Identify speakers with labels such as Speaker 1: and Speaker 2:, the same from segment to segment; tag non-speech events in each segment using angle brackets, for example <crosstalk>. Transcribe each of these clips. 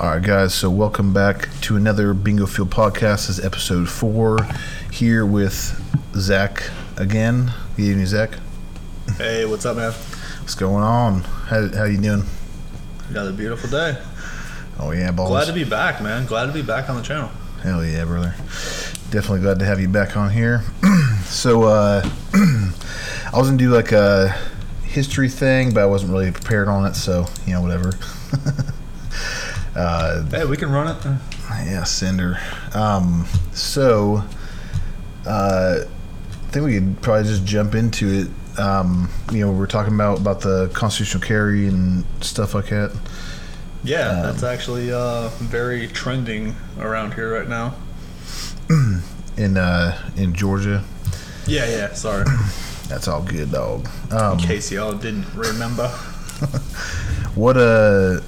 Speaker 1: All right, guys. So welcome back to another Bingo Fuel podcast. This is episode four. Here with Zach again. Good evening, Zach.
Speaker 2: Hey, what's up, man?
Speaker 1: What's going on? How how you doing?
Speaker 2: Another beautiful day.
Speaker 1: Oh yeah, balls.
Speaker 2: Glad to be back, man. Glad to be back on the channel.
Speaker 1: Hell yeah, brother. Definitely glad to have you back on here. <clears throat> so uh, <clears throat> I was gonna do like a history thing, but I wasn't really prepared on it. So you know, whatever. <laughs> uh,
Speaker 2: Hey, we can run it.
Speaker 1: Yeah, Cinder. Um, so, uh, I think we could probably just jump into it. Um, you know, we're talking about about the constitutional carry and stuff like that.
Speaker 2: Yeah,
Speaker 1: Um,
Speaker 2: that's actually uh, very trending around here right now. <clears throat>
Speaker 1: in uh, in Georgia.
Speaker 2: Yeah, yeah. Sorry, <clears throat>
Speaker 1: That's all good, dog.
Speaker 2: in
Speaker 1: Um,
Speaker 2: case y'all didn't remember. <laughs>
Speaker 1: what uh,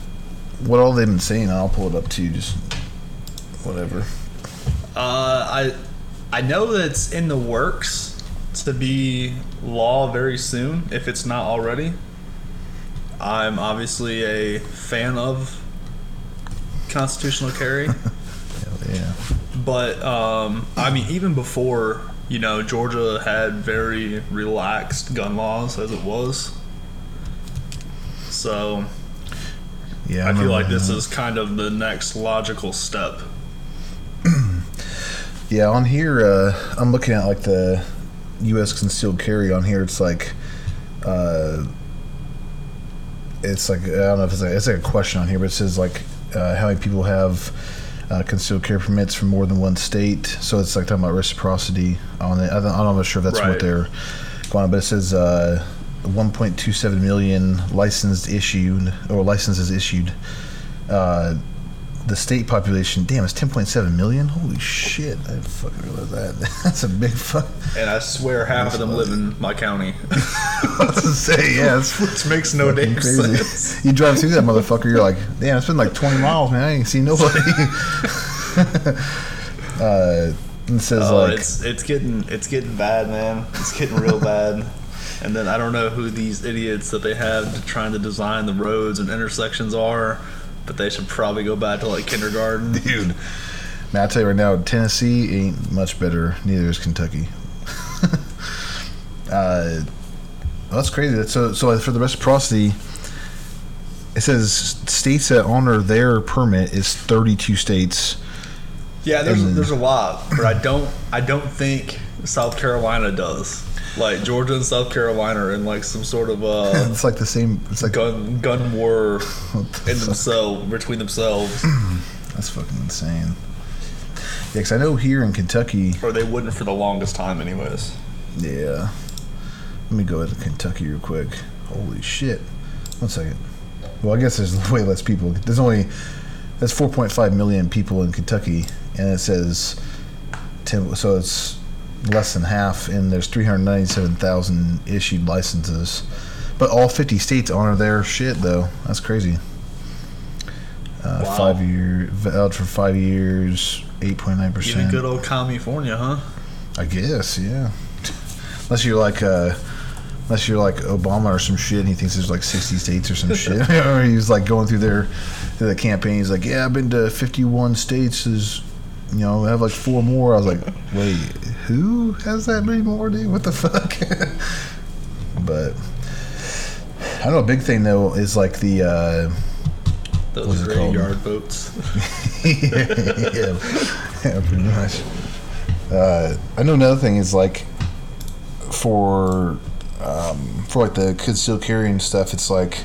Speaker 1: what all they've been saying? I'll pull it up to you. Just whatever.
Speaker 2: Uh, I I know that it's in the works to be law very soon, if it's not already. I'm obviously a fan of constitutional carry. <laughs>
Speaker 1: Hell yeah.
Speaker 2: But um, I mean, even before you know, Georgia had very relaxed gun laws as it was. So
Speaker 1: Yeah,
Speaker 2: I, feel like this
Speaker 1: that.
Speaker 2: is kind of the next logical step. <clears throat>
Speaker 1: Yeah, on here, uh, I'm looking at like the U.S. concealed carry on here. It's like, uh, it's like I don't know if it's like it's like a question on here, but it says like uh, how many people have uh, concealed carry permits from more than one state. So it's like talking about reciprocity on it. I don't, I'm not sure if that's what they're going on, but it says uh, 1.27 million licensed issued or licenses issued. Uh, the state population, damn, it's 10.7 million. Holy shit! I fucking realize that. <laughs> That's a big fuck.
Speaker 2: And I swear half of them live in my county, <laughs>
Speaker 1: to say, yeah, <laughs>
Speaker 2: which makes no damn
Speaker 1: crazy.
Speaker 2: sense.
Speaker 1: You drive through that motherfucker, you're like, damn, it's been like 20 miles, man. I ain't seen nobody. uh, it says
Speaker 2: Oh,
Speaker 1: like,
Speaker 2: it's it's getting it's getting bad, man. It's getting real bad. And then I don't know who these idiots that they have to trying to design the roads and intersections are, but they should probably go back to like kindergarten. <laughs>
Speaker 1: dude. Man, I tell you right now, Tennessee ain't much better. Neither is Kentucky. <laughs> uh, well, that's crazy. So so for the reciprocity. It says states that honor their permit is 32 states.
Speaker 2: Yeah, there's
Speaker 1: And-
Speaker 2: there's a lot, but I don't I don't think South Carolina does. Like Georgia and South Carolina are in like some sort of uh
Speaker 1: It's like the same. It's like
Speaker 2: gun gun war <laughs> in themselves between themselves, <clears throat>
Speaker 1: That's fucking insane. Yeah, because I know here in Kentucky.
Speaker 2: or they wouldn't for the longest time, anyways.
Speaker 1: Yeah. Let me go to Kentucky real quick. Holy shit. One second. Well, I guess there's <laughs> way less people. There's only that's 4.5 million people in Kentucky, and it says 10. So it's less than half, and there's 397,000 issued licenses. But all 50 states honor their shit, though. That's crazy. Uh,
Speaker 2: Wow.
Speaker 1: Five year valid for five years, 8.9 percent.
Speaker 2: Even good old California, huh?
Speaker 1: I guess, yeah. Unless you're like, uh, unless you're like Obama or some shit, and he thinks there's like 60 states or some shit, <laughs> <laughs> or he's like going through their through the campaign. He's like, yeah, I've been to 51 states. Is you know, I have like four more. I was like, wait, who has that many more, dude? What the fuck? <laughs> but I know a big thing though is like the. Uh, What's
Speaker 2: Those
Speaker 1: it called?
Speaker 2: graveyard votes. <laughs>
Speaker 1: yeah, yeah, pretty much. Uh, I know another thing is like for um, for like the concealed carrying stuff. It's like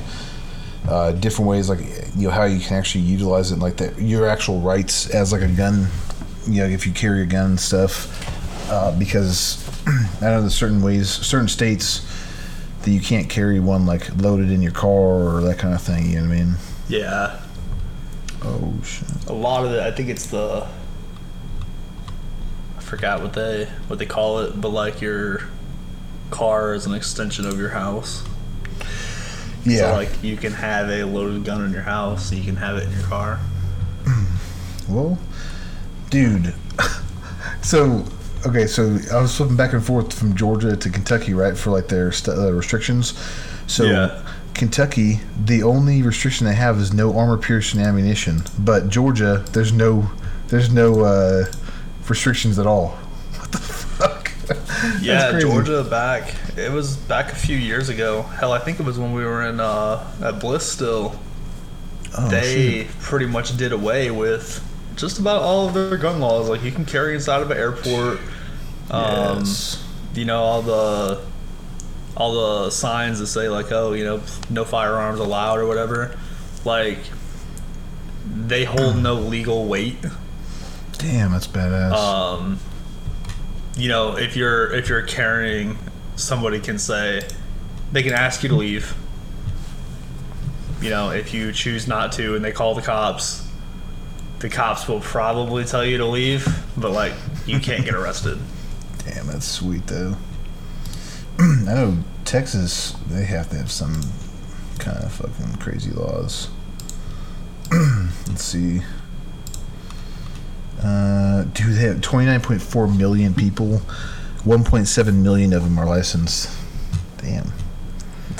Speaker 1: uh, different ways, like you know how you can actually utilize it, like that your actual rights as like a gun. You know, if you carry a gun and stuff, uh, because <clears throat> I know there's certain ways, certain states that you can't carry one like loaded in your car or that kind of thing. You know what I mean?
Speaker 2: Yeah,
Speaker 1: Oh shit.
Speaker 2: a lot of it. I think it's the. I forgot what they what they call it, but like your car is an extension of your house.
Speaker 1: Yeah.
Speaker 2: So like you can have a loaded gun in your house, so you can have it in your car. <clears throat>
Speaker 1: Well, dude. <laughs> so, okay, so I was flipping back and forth from Georgia to Kentucky, right, for like their st- uh, restrictions. So,
Speaker 2: Yeah.
Speaker 1: Kentucky, the only restriction they have is no armor piercing ammunition. But Georgia, there's no there's no uh, restrictions at all. <laughs> What the fuck? <laughs>
Speaker 2: Yeah. Georgia back. It was back a few years ago. Hell, I think it was when we were in uh, at Bliss still.
Speaker 1: Oh,
Speaker 2: they
Speaker 1: shit.
Speaker 2: pretty much did away with just about all of their gun laws. Like you can carry inside of an airport. Um,
Speaker 1: Yes.
Speaker 2: You know all the all the signs that say like, oh, you know, no firearms allowed or whatever. Like they hold no legal weight.
Speaker 1: Damn, that's badass.
Speaker 2: Um, you know, if you're if you're carrying, somebody can say they can ask you to leave. You know, if you choose not to and they call the cops, the cops will probably tell you to leave, but like you can't get arrested. <laughs>
Speaker 1: Damn, that's sweet though. <clears throat> I know Texas, they have to have some kind of fucking crazy laws. <clears throat> Let's see. Uh, dude, they have 29.4 million people. 1.7 million of them are licensed. Damn.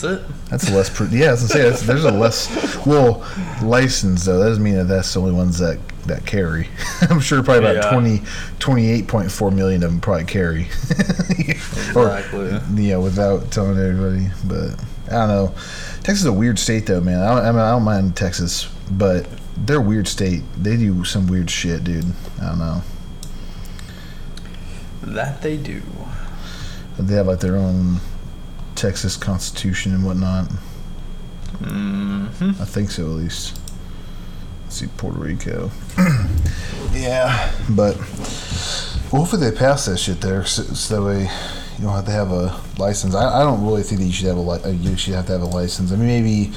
Speaker 2: That's it.
Speaker 1: That's a less. Yeah, I was say that's, there's a less. Well, license though that doesn't mean that that's the only ones that that carry. <laughs> I'm sure probably about
Speaker 2: Yeah.
Speaker 1: 20, 28.4 million of them probably carry. <laughs> or
Speaker 2: Exactly.
Speaker 1: yeah, without telling everybody. But I don't know. Texas is a weird state though, man. I don't, I, mean, I don't mind Texas, but they're a weird state. They do some weird shit, dude. I don't know.
Speaker 2: That they do.
Speaker 1: They have like their own Texas Constitution and whatnot.
Speaker 2: hmm
Speaker 1: I think so, at least. Let's see, Puerto Rico. <clears throat> yeah, but well, hopefully they pass that shit there, so, so that way you don't have to have a license. I, I don't really think that you should have a li- uh, you should have to have a license. I mean, maybe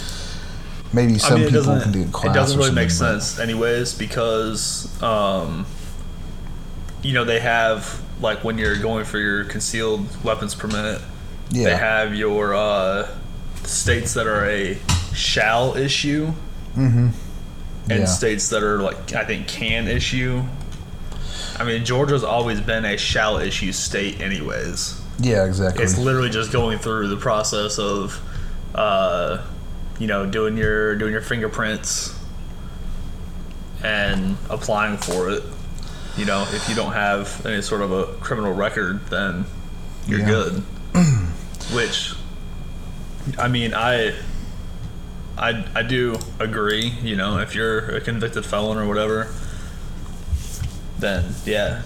Speaker 1: maybe some
Speaker 2: I mean,
Speaker 1: people can do class.
Speaker 2: it doesn't really make
Speaker 1: but-
Speaker 2: sense, anyways, because um, you know they have like when you're going for your concealed weapons permit,
Speaker 1: Yeah,
Speaker 2: they have your uh, states that are a shall issue
Speaker 1: mm-hmm.
Speaker 2: and
Speaker 1: Yeah.
Speaker 2: states that are like I think can issue. I mean, Georgia's always been a shall issue state, anyways.
Speaker 1: yeah, exactly.
Speaker 2: It's literally just going through the process of, uh, you know, doing your doing your fingerprints and applying for it. You know, if you don't have any sort of a criminal record, then you're
Speaker 1: Yeah.
Speaker 2: good. Which, I mean, I, I, I do agree. You know, if you're a convicted felon or whatever, then yeah,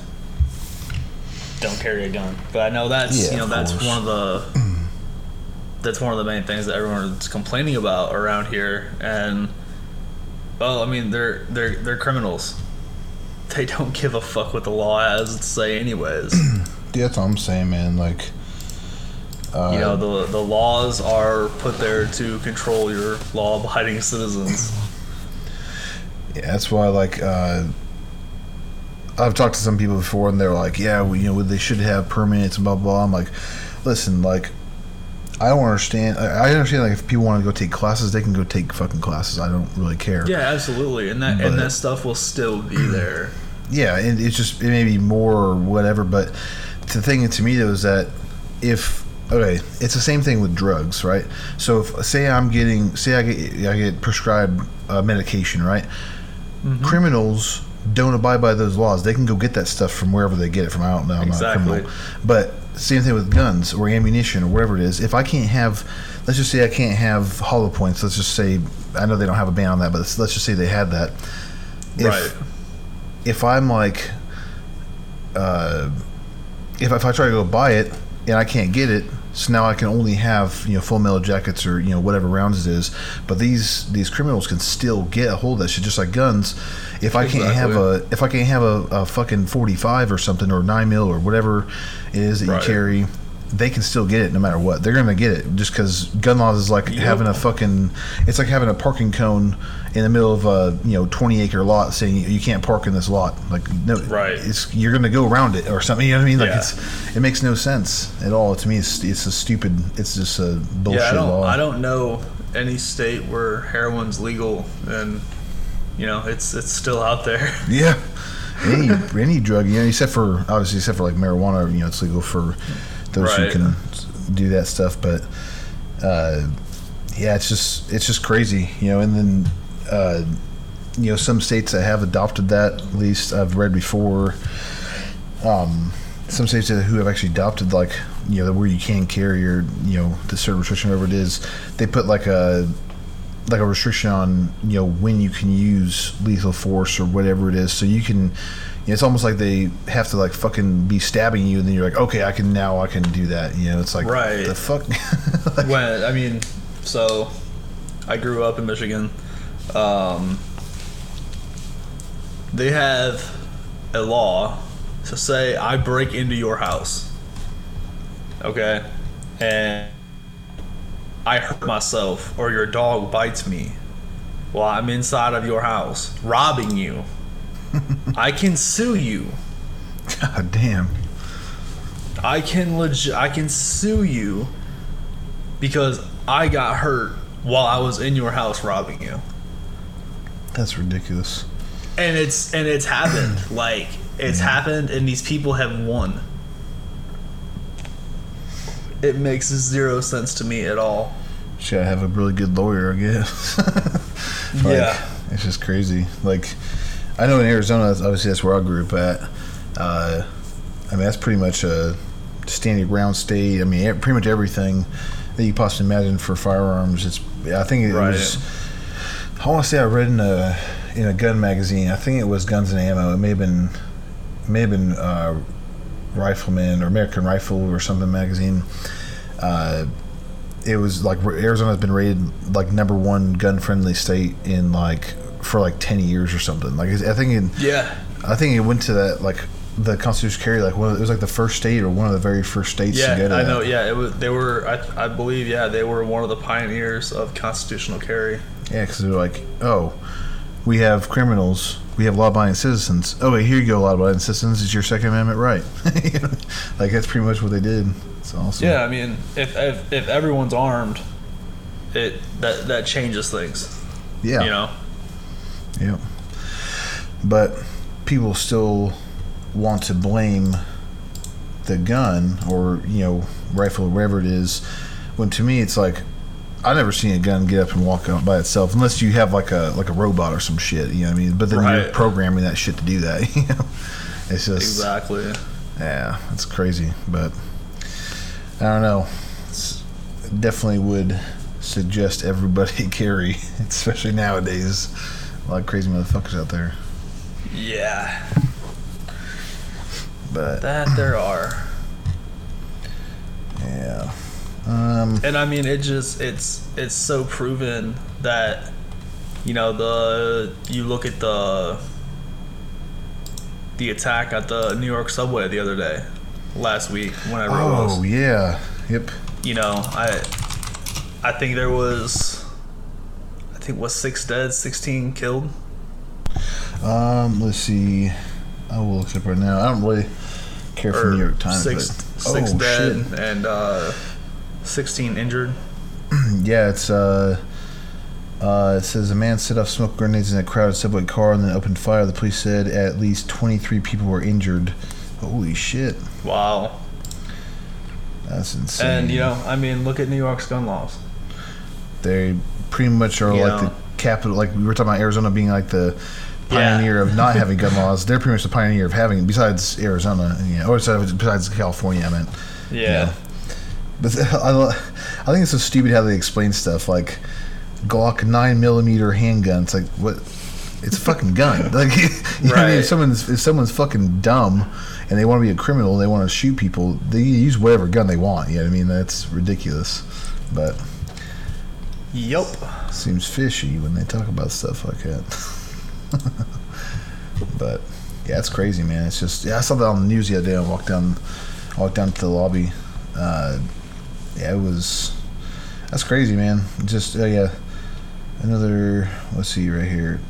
Speaker 2: don't carry a gun. But I know that's
Speaker 1: Yeah,
Speaker 2: you know that's
Speaker 1: course.
Speaker 2: one of the that's one of the main things that everyone's complaining about around here. And well, I mean they're they're they're criminals. They don't give a fuck what the law has to say, anyways. <clears throat>
Speaker 1: Yeah, that's what I'm saying, man. Like, uh,
Speaker 2: you know the the laws are put there to control your law-abiding citizens.
Speaker 1: Yeah, that's why like uh, I've talked to some people before, and they're like, "Yeah, well, you know, they should have permits and blah blah." blah. I'm like, "Listen, like, I don't understand. I I understand like if people want to go take classes, they can go take fucking classes. I don't really care.
Speaker 2: Yeah, absolutely, and that
Speaker 1: But-
Speaker 2: and that stuff will still be <clears throat> there.
Speaker 1: yeah, and it's just it may be more or whatever. But the thing to me though is that if okay, it's the same thing with drugs, right? So if say I'm getting say I get I get prescribed uh, medication, right? Criminals don't abide by those laws. They can go get that stuff from wherever they get it from. I don't know. I'm not a criminal, but same thing with guns or ammunition or whatever it is. If I can't have, let's just say I can't have hollow points. Let's just say I know they don't have a ban on that, but let's, let's just say they had that. If,
Speaker 2: right.
Speaker 1: if I'm like, uh, if, if I try to go buy it and I can't get it, so now I can only have you know full metal jackets or you know whatever rounds it is. But these these criminals can still get a hold of that shit just like guns. If I can't have a if I can't have a, a fucking forty five or something or nine mil or whatever it is that
Speaker 2: Right.
Speaker 1: you carry. They can still get it no matter what. They're gonna get it just because gun laws is like
Speaker 2: Yep.
Speaker 1: having a fucking. It's like having a parking cone in the middle of a you know twenty acre lot saying you can't park in this lot. Like no,
Speaker 2: Right.
Speaker 1: It's you're gonna go around it or something. You know what I mean? Like
Speaker 2: Yeah.
Speaker 1: it's it makes no sense at all to me. It's it's a stupid. It's just a bullshit
Speaker 2: yeah, I don't.
Speaker 1: law.
Speaker 2: I don't know any state where heroin's legal, and you know it's it's still out there. <laughs>
Speaker 1: Yeah. Any any drug, you know, except for obviously except for like marijuana, you know, it's legal for those who can do that stuff. But uh, yeah, it's just it's just crazy, you know. And then uh, you know some states that have adopted that, at least I've read before. Um, some states that, who have actually adopted like you know where you can carry your you know the certain restriction whatever it is, they put like a like a restriction on you know when you can use lethal force or whatever it is, so you can. You know, it's almost like they have to like fucking be stabbing you, and then you're like, okay, I can now I can do that. You know, it's like
Speaker 2: Right.
Speaker 1: the fuck. <laughs>
Speaker 2: when I mean, so I grew up in Michigan. Um, they have a law to say I break into your house, okay, and I hurt myself or your dog bites me while I'm inside of your house robbing you. I can sue you.
Speaker 1: God damn.
Speaker 2: I can legit I can sue you because I got hurt while I was in your house robbing you.
Speaker 1: That's ridiculous.
Speaker 2: And it's and it's happened. <clears throat> like it's happened and these people have won. It makes zero sense to me at all.
Speaker 1: Should I have a really good lawyer, I guess. <laughs> Like,
Speaker 2: Yeah.
Speaker 1: It's just crazy. Like, I know in Arizona, obviously that's where I grew up at. Uh, I mean, that's pretty much a standing ground state. I mean, pretty much everything that you possibly imagine for firearms. It's. I think it
Speaker 2: Right.
Speaker 1: was. I want to say I read in a in a gun magazine. I think it was Guns and Ammo. It may have been, it may have been uh, Rifleman or American Rifle or something magazine. Uh, it was like Arizona has been rated like number one gun friendly state in like for like ten years or something. Like I think in
Speaker 2: Yeah.
Speaker 1: I think it went to that like the constitutional carry like one of, it was like the first state or one of the very first states to
Speaker 2: Yeah,
Speaker 1: go to
Speaker 2: I
Speaker 1: that.
Speaker 2: know. Yeah, it was. They were. I, I believe. Yeah, they were one of the pioneers of constitutional carry.
Speaker 1: Yeah, because they're like, oh, we have criminals, we have law-abiding citizens. Oh, wait, here you go, law-abiding citizens. It's your Second Amendment right. You <laughs> know? like that's pretty much what they did. It's awesome.
Speaker 2: Yeah, I mean, if if, if everyone's armed, it that that changes things.
Speaker 1: Yeah.
Speaker 2: You know.
Speaker 1: Yep. But people still want to blame the gun or, you know, rifle or whatever it is. When to me it's like I've never seen a gun get up and walk out by itself unless you have like a like a robot or some shit, you know what I mean? But then you're programming that shit to do that, <laughs> you know. It's just
Speaker 2: Exactly.
Speaker 1: yeah, it's crazy, but I don't know. It's, definitely would suggest everybody <laughs> carry, especially nowadays. A lot of crazy motherfuckers out there.
Speaker 2: Yeah,
Speaker 1: But
Speaker 2: that there are. <clears throat>
Speaker 1: yeah, um,
Speaker 2: And I mean, it just it's it's so proven that you know the you look at the the attack at the New York subway the other day, last week, whenever it
Speaker 1: oh yeah, yep.
Speaker 2: You know, I I think there was think was six dead, sixteen killed.
Speaker 1: Um, let's see. I will look it up right now. I don't really care for
Speaker 2: Or
Speaker 1: New York Times.
Speaker 2: six
Speaker 1: but,
Speaker 2: six
Speaker 1: oh,
Speaker 2: dead
Speaker 1: shit.
Speaker 2: and uh, sixteen injured. <clears throat>
Speaker 1: Yeah, it's uh, uh, it says a man set off smoke grenades in a crowded subway car and then opened fire. The police said at least 23 people were injured. Holy shit,
Speaker 2: Wow.
Speaker 1: that's insane.
Speaker 2: And you know, I mean, look at New York's gun laws.
Speaker 1: They pretty much are
Speaker 2: You
Speaker 1: like the capital. Like we were talking about Arizona being like the
Speaker 2: Yeah.
Speaker 1: pioneer of not having gun <laughs> laws. They're pretty much the pioneer of having, besides Arizona, you know, or besides California. I meant.
Speaker 2: Yeah.
Speaker 1: But I, I think it's so stupid how they explain stuff like Glock nine millimeter handgun. It's like what? It's a fucking gun. <laughs> Like, you know what I mean, if someone's if someone's fucking dumb and they want to be a criminal, they want to shoot people. They use whatever gun they want. You know what I mean? That's ridiculous. But
Speaker 2: Yup.
Speaker 1: seems fishy when they talk about stuff like that. <laughs> but yeah, it's crazy, man. It's just yeah, I saw that on the news the other day. I walked down, I walked down to the lobby. Uh, yeah, it was that's crazy, man. Just uh, yeah, another. Let's see right here.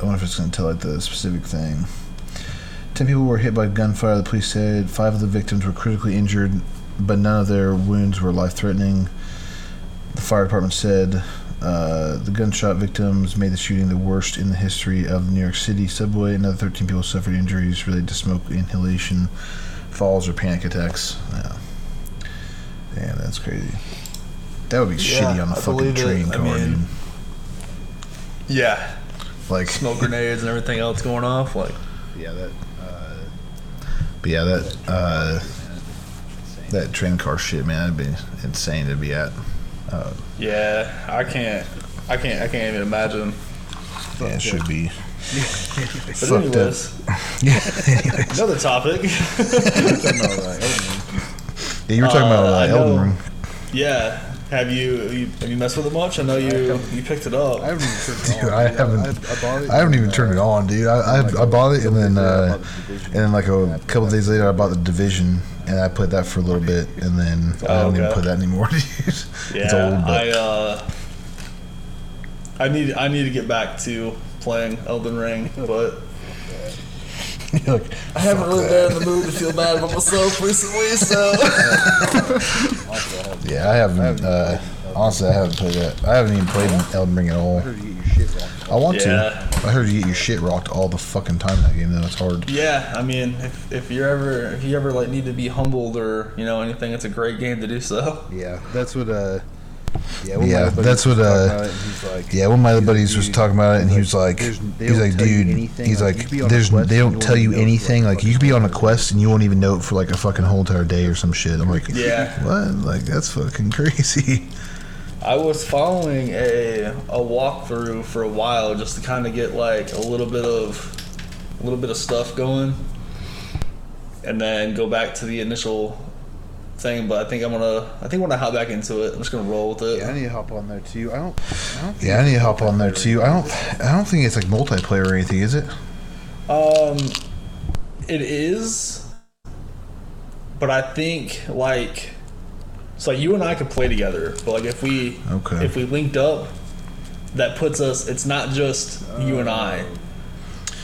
Speaker 1: I wonder if it's going to tell like the specific thing. Ten people were hit by gunfire. The police said five of the victims were critically injured, but none of their wounds were life-threatening. The fire department said uh, the gunshot victims made the shooting the worst in the history of the New York City subway. Another 13 people suffered injuries related to smoke inhalation, falls, or panic attacks. Yeah. Damn, that's crazy. That would be
Speaker 2: Yeah,
Speaker 1: shitty on the
Speaker 2: I
Speaker 1: fucking
Speaker 2: believe it.
Speaker 1: trading
Speaker 2: I mean-
Speaker 1: dude.
Speaker 2: Yeah,
Speaker 1: Like,
Speaker 2: smoke <laughs> grenades and everything else going off. Like,
Speaker 1: yeah, that. Uh, but yeah, that uh, that train car shit, man, that'd be insane to be at. Uh,
Speaker 2: yeah, I can't, I can't, I can't even imagine.
Speaker 1: yeah, it should be.
Speaker 2: But <laughs>
Speaker 1: Fucked
Speaker 2: anyways, <laughs>
Speaker 1: Yeah.
Speaker 2: another topic. <laughs>
Speaker 1: Yeah, you were talking about
Speaker 2: Uh,
Speaker 1: uh,
Speaker 2: I
Speaker 1: Elden Ring.
Speaker 2: yeah, have you, you have you messed with it much? I know you you picked it up.
Speaker 3: I haven't even turned it
Speaker 1: Dude,
Speaker 3: on.
Speaker 1: I
Speaker 3: dude.
Speaker 1: haven't.
Speaker 3: I, I bought it.
Speaker 1: I haven't
Speaker 3: and,
Speaker 1: even turned it on, dude. I, I, I bought it and then uh,
Speaker 3: the
Speaker 1: and then like a couple days later, I bought the Division and I played that for a little bit and then I
Speaker 2: Oh,
Speaker 1: don't even
Speaker 2: okay.
Speaker 1: play that anymore, <laughs> dude. it's
Speaker 2: Yeah,
Speaker 1: old, but
Speaker 2: I uh, I need I need to get back to playing Elden Ring, but <laughs>
Speaker 1: you're like,
Speaker 2: I haven't really
Speaker 1: that."
Speaker 2: been in the mood to feel bad about myself recently. So <laughs>
Speaker 1: Yeah, I haven't. Uh, honestly, I haven't played that. I haven't even played Elden Ring at all.
Speaker 3: I heard you get your shit wrong.
Speaker 1: I want
Speaker 2: Yeah.
Speaker 1: to. I heard you get your shit rocked all the fucking time in that game. Though it's hard.
Speaker 2: yeah, I mean, if if you're ever if you ever like need to be humbled or you know anything, it's a great game to do so.
Speaker 3: Yeah, that's what. Uh, yeah, one of my
Speaker 1: Yeah,
Speaker 3: other buddies
Speaker 1: that's
Speaker 3: was
Speaker 1: what,
Speaker 3: talking
Speaker 1: uh,
Speaker 3: about it, and he's like,
Speaker 1: Yeah, one of my other
Speaker 3: he's like,
Speaker 1: buddies was
Speaker 3: "Dude,"
Speaker 1: talking about it, and he was like,
Speaker 3: "There's- they
Speaker 1: he's
Speaker 3: don't
Speaker 1: like,
Speaker 3: tell you
Speaker 1: dude,
Speaker 3: anything,
Speaker 1: he's
Speaker 3: like,
Speaker 1: like,
Speaker 3: you could be on a
Speaker 1: there's,
Speaker 3: quest
Speaker 1: they
Speaker 3: and
Speaker 1: don't tell you
Speaker 3: even know for,
Speaker 1: anything.
Speaker 3: like,
Speaker 1: Like, you could be on a quest and you won't even know it for like a fucking whole entire day or some shit. I'm like, <laughs>
Speaker 2: Yeah.
Speaker 1: what? Like, that's fucking crazy.
Speaker 2: I was following a a walkthrough for a while just to kind of get like a little bit of a little bit of stuff going, and then go back to the initial thing. But I think I'm gonna I think when I hop back into it, I'm just gonna roll with it.
Speaker 3: Yeah, I need to hop on there too. I don't. I don't
Speaker 1: Yeah, I need to
Speaker 3: it's
Speaker 1: hop on there too. I don't. I don't think it's like multiplayer or anything, is it?
Speaker 2: Um, it is, but I think like so like you and I could play together, but like if we
Speaker 1: Okay.
Speaker 2: if we linked up, that puts us. It's not just you and I.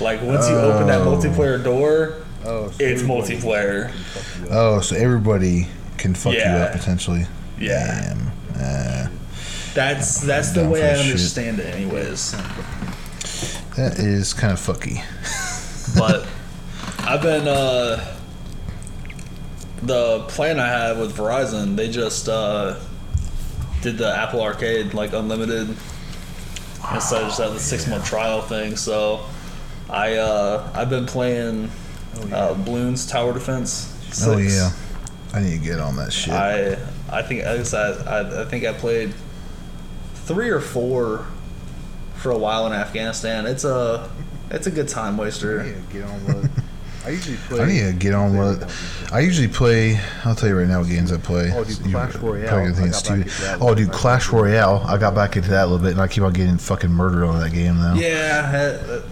Speaker 2: Like once you open that
Speaker 1: Oh.
Speaker 2: multiplayer door,
Speaker 3: Oh, so
Speaker 2: it's multiplayer.
Speaker 3: can fuck you up.
Speaker 1: Oh, so everybody can fuck you up potentially.
Speaker 2: Yeah.
Speaker 1: Uh,
Speaker 2: That's that's the way I
Speaker 1: that shit.
Speaker 2: understand it, anyways.
Speaker 1: that is kind of fucky.
Speaker 2: but <laughs> I've been uh the plan I have with Verizon, they just uh did the Apple Arcade like unlimited instead of just that the six month trial thing. So I uh I've been playing uh Bloons Tower Defense. 6.
Speaker 1: Oh yeah, I need to get on that shit.
Speaker 2: I I think I, guess I, I I think I played three or four for a while in Afghanistan. It's a it's a good time waster.
Speaker 3: Yeah, get on with. I usually play. <laughs>
Speaker 1: I need to get on with it. I usually play. I'll tell you right now what games I play.
Speaker 3: Oh, dude, Clash
Speaker 1: probably
Speaker 3: Royale.
Speaker 1: gonna
Speaker 3: I got back
Speaker 1: stupid.
Speaker 3: into that
Speaker 1: Oh,
Speaker 3: one.
Speaker 1: dude, Clash Royale. I got back into that a little bit, and I keep on getting fucking murdered on that game now.
Speaker 2: Yeah, uh,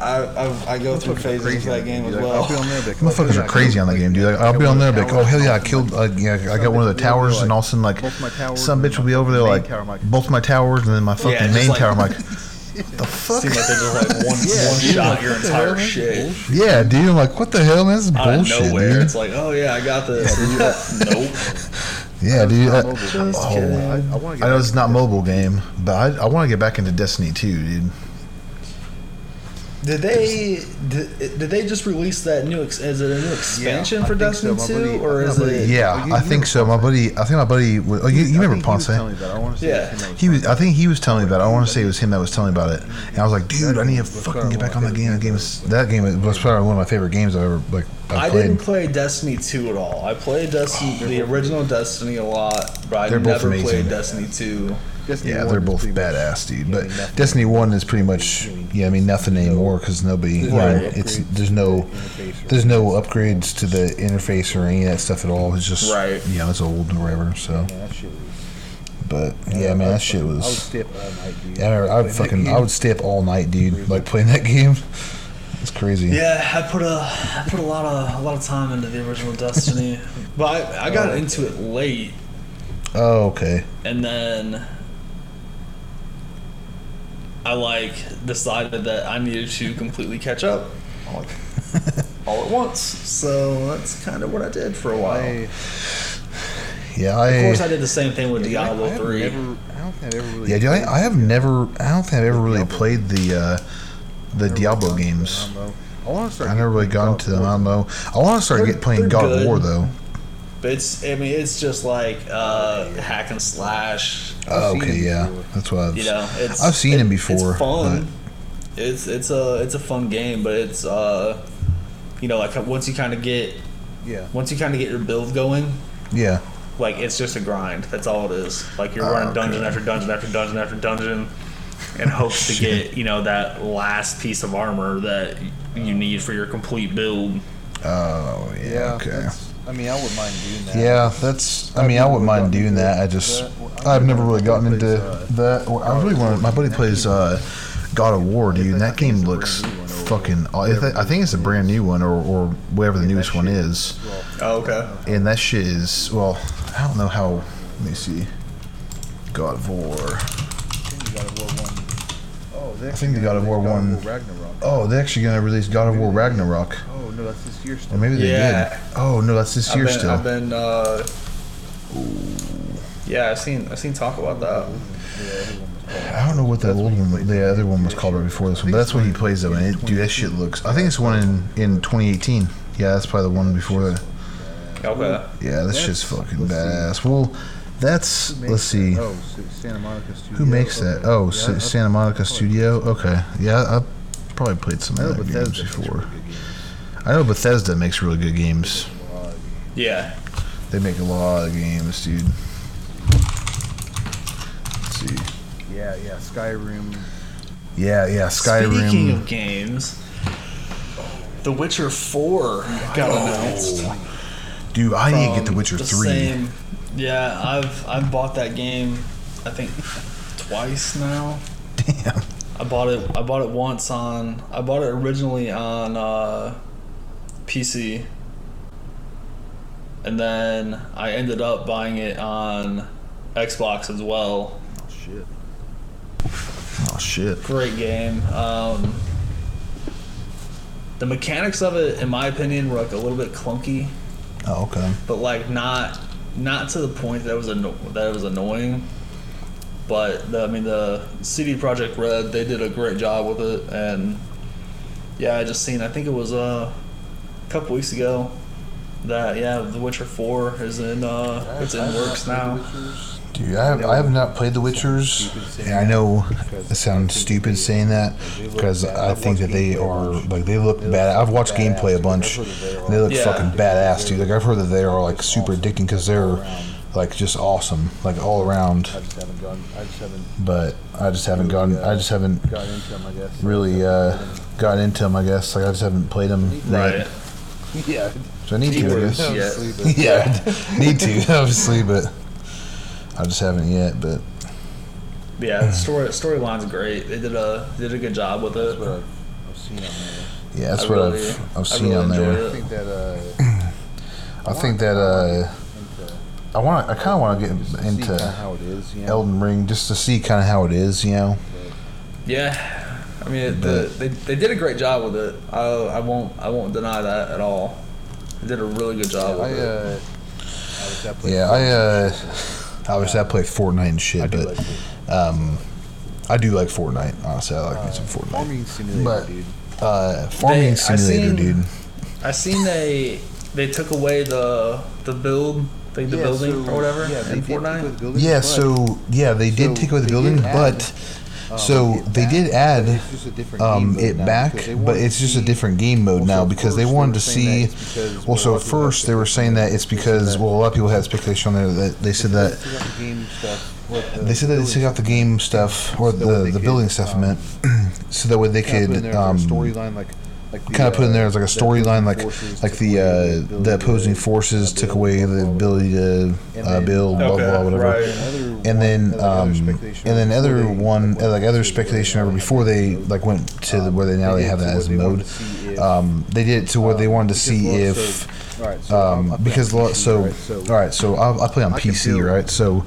Speaker 2: I I, I go through
Speaker 3: Motherfuckers are
Speaker 2: phases of
Speaker 3: crazy
Speaker 2: that
Speaker 3: on
Speaker 2: game
Speaker 3: it,
Speaker 2: as
Speaker 3: dude. Like, I'll be
Speaker 2: well.
Speaker 3: on there, like, oh,
Speaker 1: Motherfuckers
Speaker 3: yeah,
Speaker 1: are crazy on that game, dude. Like, I'll be on there,
Speaker 3: of
Speaker 1: like, oh hell yeah, I killed. Uh, yeah, I got one of the
Speaker 3: bitch will be over,
Speaker 1: towers, and
Speaker 3: like,
Speaker 1: all of a sudden, like,
Speaker 3: both my towers
Speaker 1: some
Speaker 3: and
Speaker 1: bitch
Speaker 3: my
Speaker 1: will be over there,
Speaker 3: main
Speaker 1: like,
Speaker 3: tower, I'm like,
Speaker 1: both my towers, and then my fucking
Speaker 2: just
Speaker 1: main
Speaker 2: like-
Speaker 1: tower. I'm like, <laughs> the fuck?
Speaker 2: Seems like they just like one <laughs>
Speaker 3: Yeah,
Speaker 2: one
Speaker 3: dude,
Speaker 2: shot
Speaker 3: like,
Speaker 2: your
Speaker 3: what the hell,
Speaker 2: entire shit
Speaker 1: Yeah, dude. I'm like, what the hell, man? This is
Speaker 2: out of
Speaker 1: bullshit,
Speaker 2: nowhere.
Speaker 1: dude.
Speaker 2: It's like, oh yeah, I got this. <laughs> nope.
Speaker 1: Yeah, dude.
Speaker 3: not
Speaker 1: I,
Speaker 3: mobile.
Speaker 2: Just
Speaker 1: Oh,
Speaker 2: kidding.
Speaker 3: I, I want
Speaker 1: I know it's not mobile game, but I, I want to get back into Destiny 2, dude.
Speaker 2: Did they did, did they just release that new? Ex, is it a new expansion
Speaker 3: I
Speaker 2: for
Speaker 3: think so.
Speaker 2: Destiny Two,
Speaker 3: buddy-
Speaker 2: or
Speaker 3: my
Speaker 2: is
Speaker 3: buddy-
Speaker 2: it?
Speaker 1: Yeah,
Speaker 3: Oh, you-
Speaker 1: I think
Speaker 3: remember
Speaker 1: so. My buddy, I think my buddy. was- Oh, you, you remember Ponce?
Speaker 3: He me about it. I want to say
Speaker 2: Yeah.
Speaker 3: was that
Speaker 1: He was. I think he was telling me about. it. I want to say it was him that was telling me about it. And I was like, dude, I need to fucking get back on that game. That game is that game was probably one of my favorite games I ever like. I
Speaker 2: I didn't play Destiny 2 at all. I played Destiny, the original Destiny a lot, but I
Speaker 1: They're
Speaker 2: never
Speaker 1: amazing.
Speaker 2: played Destiny 2.
Speaker 3: Destiny
Speaker 1: Yeah,
Speaker 3: one
Speaker 1: they're both badass, dude. But
Speaker 3: I mean, nothing-
Speaker 1: Destiny One is pretty much, yeah, I mean nothing anymore because nobody, you know,
Speaker 2: Right.
Speaker 1: it's there's no, there's no upgrades to the interface or any of that stuff at all. It's just,
Speaker 2: Right.
Speaker 1: you know, it's old or whatever. So,
Speaker 3: Man, that shit was.
Speaker 1: but yeah, man, that shit
Speaker 3: I would
Speaker 1: was.
Speaker 3: stay up all night, dude.
Speaker 1: Yeah, I, I would fucking, I would stay up all night, dude, like playing that <laughs> game. It's crazy.
Speaker 2: Yeah, I put a I put a lot of a lot of time into the original Destiny, <laughs> but I, I got oh. into it late,
Speaker 1: Oh, okay.
Speaker 2: and then I like decided that I needed to completely catch up, all, <laughs> all at once. So that's kind of what I did for a while.
Speaker 3: I,
Speaker 1: Yeah, I.
Speaker 2: of course, I did the same thing with
Speaker 3: yeah,
Speaker 2: Diablo
Speaker 3: I have
Speaker 2: Three.
Speaker 3: Never, I don't think I've ever really.
Speaker 1: yeah, dude, I, I have never. I don't think I've ever really
Speaker 3: Diablo.
Speaker 1: played the uh, the Diablo
Speaker 3: gone
Speaker 1: games.
Speaker 3: I don't know. I want to start.
Speaker 1: I never really got into them. I don't know. I want to start
Speaker 2: They're-
Speaker 1: get playing
Speaker 2: they're
Speaker 1: God of War though.
Speaker 2: But it's I mean it's just like uh, hack and slash.
Speaker 1: Oh, okay, yeah, that's what I've.
Speaker 2: You know, it's
Speaker 1: I've seen
Speaker 2: it-
Speaker 1: him before,
Speaker 2: It's fun. It's it's a it's a fun game, but it's uh, you know, like once you kind of get
Speaker 3: Yeah.
Speaker 2: once you kind of get your build going,
Speaker 1: yeah,
Speaker 2: like it's just a grind. That's all it is. Like you're
Speaker 1: Oh,
Speaker 2: running dungeon
Speaker 1: okay.
Speaker 2: after dungeon after dungeon after dungeon, in hopes to get you know that last piece of armor that you need for your complete build.
Speaker 1: oh yeah,
Speaker 3: Yeah.
Speaker 1: okay.
Speaker 3: That's- I mean, I wouldn't mind doing that.
Speaker 1: Yeah, that's. I mean, I wouldn't mind doing that. I just, I've never really gotten into that. Well, I really want. My buddy plays uh, God of War, dude. And that game looks fucking. I I think it's a brand new one, or, or whatever the newest one is.
Speaker 2: Oh, okay.
Speaker 1: And that shit is. Well, I don't know how. Let me see. God of War.
Speaker 3: I think the God of War one. Oh, they
Speaker 1: I think the God of War
Speaker 3: God
Speaker 1: one-
Speaker 3: War Ragnarok.
Speaker 1: Oh, they're actually gonna release God of War Ragnarok.
Speaker 3: Oh no, that's this year still.
Speaker 1: Or maybe they
Speaker 2: Yeah.
Speaker 1: did. Oh no, that's this
Speaker 2: I've
Speaker 1: year
Speaker 2: been,
Speaker 1: still.
Speaker 2: I've been. Uh, yeah, I've seen I've seen talk about that.
Speaker 1: I don't know what that old one, the other one was called right before this one, but that's what he plays though. And it, dude, that shit looks. I think it's one in in 2018. Yeah, that's probably the one before that.
Speaker 2: Okay.
Speaker 1: Yeah, this shit's fucking badass. Well, that's let's see.
Speaker 3: that? Oh, Santa Monica Studio.
Speaker 1: Who makes that?
Speaker 3: Okay.
Speaker 1: Oh,
Speaker 3: Yeah,
Speaker 1: Sa-
Speaker 3: I-
Speaker 1: Santa Monica Studio. Okay, yeah, I've probably played some
Speaker 3: I
Speaker 1: of that
Speaker 3: Bethesda
Speaker 1: games before.
Speaker 3: really games.
Speaker 1: I know Bethesda makes really good games.
Speaker 3: A lot of games.
Speaker 2: Yeah.
Speaker 1: They make a lot of games, dude. Let's see.
Speaker 3: Yeah, yeah. Skyrim.
Speaker 1: Yeah, yeah, Skyrim.
Speaker 2: Speaking of games, The Witcher Four got oh. announced.
Speaker 1: Dude, I need to get The Witcher
Speaker 2: the
Speaker 1: 3.
Speaker 2: Same, yeah, I've I've bought that game. I think twice now.
Speaker 1: Damn.
Speaker 2: I bought it. I bought it once on. I bought it originally on uh, PC, and then I ended up buying it on Xbox as well.
Speaker 3: Oh shit.
Speaker 1: Oh, shit.
Speaker 2: Great game. Um, the mechanics of it, in my opinion, were like a little bit clunky,
Speaker 1: Oh, okay.
Speaker 2: but like not not to the point that it was anno- that it was annoying. But the, I mean, the CD Projekt Red, they did a great job with it, and yeah, I just seen. I think it was uh, a couple weeks ago that yeah, The Witcher Four is in uh, it's in works now.
Speaker 1: Dude, I have, I have not played The Witchers, and I know it sounds stupid saying that because I think that they are like they look bad. I've watched gameplay a bunch, and they look
Speaker 2: Yeah.
Speaker 1: fucking badass, dude. Like I've heard that they are like super addicting because they're like just awesome, like all around.
Speaker 3: I just haven't gone. I just haven't
Speaker 1: But I just haven't gone. I just haven't
Speaker 3: into them. I guess.
Speaker 1: really uh, got into them. I guess like I just haven't played them
Speaker 2: Right.
Speaker 3: Yeah.
Speaker 1: So I need to, I guess.
Speaker 2: yeah. <laughs>
Speaker 1: yeah, need to <laughs> obviously, but I just haven't yet. But
Speaker 2: Yeah, the story storyline's great. They did a did a good job with it.
Speaker 3: That's what I've, I've seen on there.
Speaker 1: yeah, that's
Speaker 2: I
Speaker 1: what
Speaker 2: really-
Speaker 1: I've
Speaker 2: I
Speaker 1: I've seen
Speaker 2: really
Speaker 1: on
Speaker 2: enjoyed
Speaker 1: there.
Speaker 3: I think that. Uh,
Speaker 1: I think that uh,
Speaker 3: into,
Speaker 1: I want I kind of want to get
Speaker 3: to see kinda
Speaker 1: into
Speaker 3: how it is. You know?
Speaker 1: Elden Ring just to see kind of how it is, you know.
Speaker 2: Yeah, I mean it, the, they they did a great job with it. I I won't I won't deny that at all. They did a really good job
Speaker 3: I,
Speaker 2: with it.
Speaker 3: uh, I
Speaker 1: Yeah, I uh,
Speaker 3: Fortnite.
Speaker 1: Obviously I play Fortnite and shit,
Speaker 3: I do
Speaker 1: but
Speaker 3: like Fortnite.
Speaker 1: um, I do like Fortnite. Honestly, I like me some Fortnite.
Speaker 3: Farming simulator,
Speaker 1: But-
Speaker 3: dude.
Speaker 1: Uh, farming
Speaker 2: They- I
Speaker 1: simulator,
Speaker 2: seen-
Speaker 1: dude.
Speaker 2: I seen they they took away the the build like the
Speaker 3: Yeah,
Speaker 2: building
Speaker 3: so-
Speaker 2: or whatever
Speaker 3: Yeah,
Speaker 2: in
Speaker 3: did take away the
Speaker 2: Fortnite.
Speaker 3: building,
Speaker 1: Yeah, so yeah, they did
Speaker 3: so
Speaker 1: take away the building, but so they did add
Speaker 3: it's just a different
Speaker 1: um, it back, but it's just a different game mode now because they wanted to see.
Speaker 3: that it's because,
Speaker 1: Well, so
Speaker 3: a lot of people
Speaker 1: first they were saying that it's because well, a lot of people had speculation on there that they said that
Speaker 3: took out the game stuff, what the
Speaker 1: they said that they took out the game stuff or
Speaker 3: So that way
Speaker 1: the the building stuff
Speaker 3: um,
Speaker 1: meant, <clears throat> so that way they
Speaker 3: kinda put in
Speaker 1: could
Speaker 3: there as a
Speaker 1: um,
Speaker 3: storyline like like
Speaker 1: kind of put in there as like a storyline, like like the uh, the opposing forces took away the
Speaker 3: blah, blah.
Speaker 1: ability to uh,
Speaker 3: then-
Speaker 1: build, blah
Speaker 2: Okay,
Speaker 1: blah whatever.
Speaker 2: right.
Speaker 1: And then um, and then other one
Speaker 3: like,
Speaker 1: other speculation
Speaker 3: where
Speaker 1: or before they like went to the, where they now
Speaker 3: They
Speaker 1: they have that as a mode
Speaker 3: to see if,
Speaker 1: um they did it to where they
Speaker 3: um,
Speaker 1: wanted to see if
Speaker 3: so- all right, so I'm-
Speaker 1: um because lo- so all right so I, I play on PC right so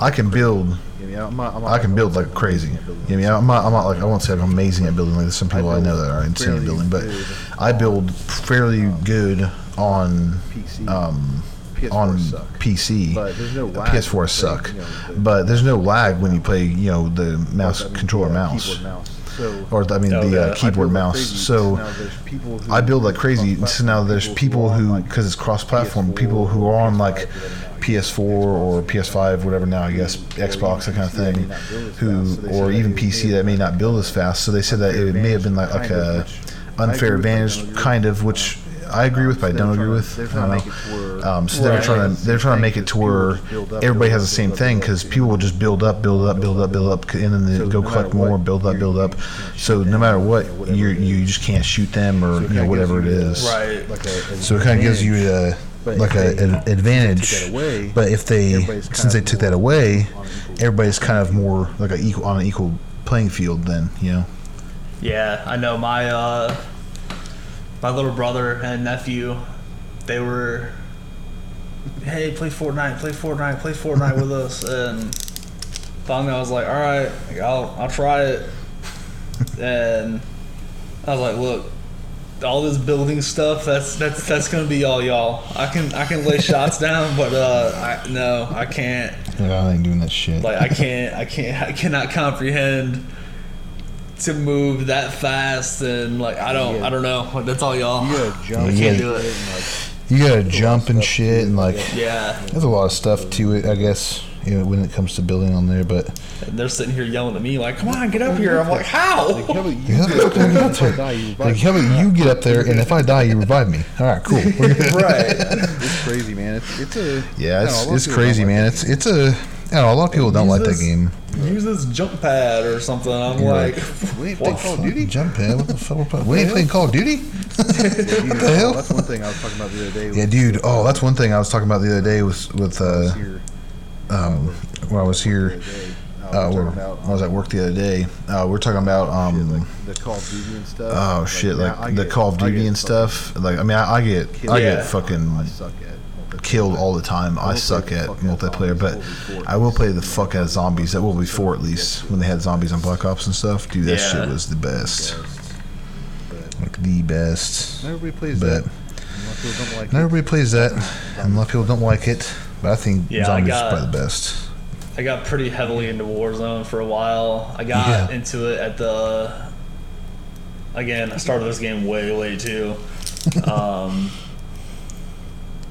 Speaker 3: I can build.
Speaker 1: I can build
Speaker 3: I mean, I'm not, I'm not
Speaker 1: I can build like crazy. You know, I mean, I'm not, I'm not like I won't say I'm amazing at building. Like there's some people I,
Speaker 3: build
Speaker 1: know that are insane at building, but I build fairly good on
Speaker 3: PC.
Speaker 1: um,
Speaker 3: PS4
Speaker 1: on
Speaker 3: suck.
Speaker 1: PC.
Speaker 3: But there's no lag
Speaker 1: PS4
Speaker 3: when
Speaker 1: suck,
Speaker 3: you know, the-
Speaker 1: but there's no lag when you play, you know, the mouse
Speaker 3: I mean,
Speaker 1: controller
Speaker 3: yeah,
Speaker 1: mouse.
Speaker 3: mouse. So
Speaker 1: or the, I mean
Speaker 2: Oh,
Speaker 1: the
Speaker 2: yeah.
Speaker 1: uh, keyboard mouse.
Speaker 3: crazy.
Speaker 1: So
Speaker 3: now there's people who
Speaker 1: I build like crazy.
Speaker 3: cross-platform,
Speaker 1: So now there's people who,
Speaker 3: like,
Speaker 1: because it's cross-platform, people who are on like PS4 or PS5, whatever now, I guess, Xbox, that kind of thing, who, or even PC that may not build as fast. So they said that it may have been like, like a unfair advantage, kind of, which I agree with, but I don't agree with. I don't know. Um, so they were
Speaker 2: Right.
Speaker 1: trying to they're trying to make it to where everybody has the same thing because people will just build up, build up, build up, build up, and then they go collect more, build up, build up. So no matter what, you you just can't shoot them or you know whatever it is.
Speaker 2: Right.
Speaker 1: So it kind of gives you a
Speaker 3: But
Speaker 1: like a, an advantage.
Speaker 3: away,
Speaker 1: but if they since they took that away,
Speaker 3: on an equal-
Speaker 1: everybody's kind of more like a equal on an equal playing field. Then you know.
Speaker 2: Yeah, I know my uh, my little brother and nephew, they were, hey, play Fortnite, play Fortnite, play Fortnite with <laughs> us, and finally I was like, all right, I'll I'll try it, <laughs> and I was like, look, all this building stuff, that's that's that's gonna be all y'all. I can I can lay shots down, but uh, I no, I can't.
Speaker 1: I ain't doing that shit.
Speaker 2: Like I can't, I can't, I cannot comprehend to move that fast and like I don't, I don't know. Like, that's all y'all.
Speaker 3: You gotta jump.
Speaker 1: Yeah,
Speaker 2: can't
Speaker 1: you
Speaker 2: do it.
Speaker 1: you gotta jump and shit and like
Speaker 2: Yeah,
Speaker 1: there's a lot of stuff to it. I guess you know when it comes to building on there, but
Speaker 2: and they're sitting here yelling at me like, "Come on, get up here!" I'm like, "How?"
Speaker 3: Like, how about you
Speaker 1: Yeah,
Speaker 3: get up there and
Speaker 1: that's
Speaker 3: if I die, you revive
Speaker 1: like
Speaker 3: me?
Speaker 1: how about you get up there and if I die, you revive me. All right, cool. <laughs> We're
Speaker 2: right.
Speaker 3: It's crazy, man. It's, it's a
Speaker 1: Yeah, it's
Speaker 3: know, a lot of
Speaker 1: it's crazy,
Speaker 3: don't like
Speaker 1: man. It's it's a I don't know. A lot of people don't
Speaker 2: Use
Speaker 1: like that game.
Speaker 2: Use this jump pad or something. I'm
Speaker 1: You're
Speaker 2: like,
Speaker 3: We ain't <laughs> playing Call of Duty. <laughs>
Speaker 1: Jump pad. What the fuck? we're playing- We ain't playing Call of Duty.
Speaker 3: What
Speaker 1: the hell?
Speaker 3: That's one thing I was talking about the other day.
Speaker 1: Yeah, dude. Oh, that's one thing I was talking about the other day with with uh,
Speaker 3: here
Speaker 1: um when I was here.
Speaker 3: Uh, we're about
Speaker 1: I was at work the other day. Uh, we're talking about
Speaker 3: shit,
Speaker 1: um.
Speaker 3: like the Call of Duty and stuff.
Speaker 1: Oh
Speaker 3: Like,
Speaker 1: shit! Like
Speaker 3: I
Speaker 1: the
Speaker 3: get-
Speaker 1: Call of Duty and stuff. Like I mean, I, I get I
Speaker 2: Yeah.
Speaker 1: get fucking
Speaker 3: I
Speaker 1: killed all the time. I
Speaker 3: will
Speaker 1: suck at
Speaker 3: fuck out of
Speaker 1: multiplayer, but
Speaker 3: World War IV.
Speaker 1: I will play the fuck out of zombies. That will War Four at least when they had zombies on Black Ops and stuff. Dude, that
Speaker 2: Yeah.
Speaker 1: shit was the best. Like the best.
Speaker 3: not everybody plays
Speaker 1: But-
Speaker 3: that. A lot of people don't like it.
Speaker 1: everybody plays that, and a lot of people don't like it. But I think
Speaker 2: Yeah, I
Speaker 1: zombies
Speaker 2: got-
Speaker 1: is probably the best.
Speaker 2: I got pretty heavily into Warzone for a while. I got
Speaker 1: Yeah.
Speaker 2: into it at the. Again, I started this game way late too. <laughs> um,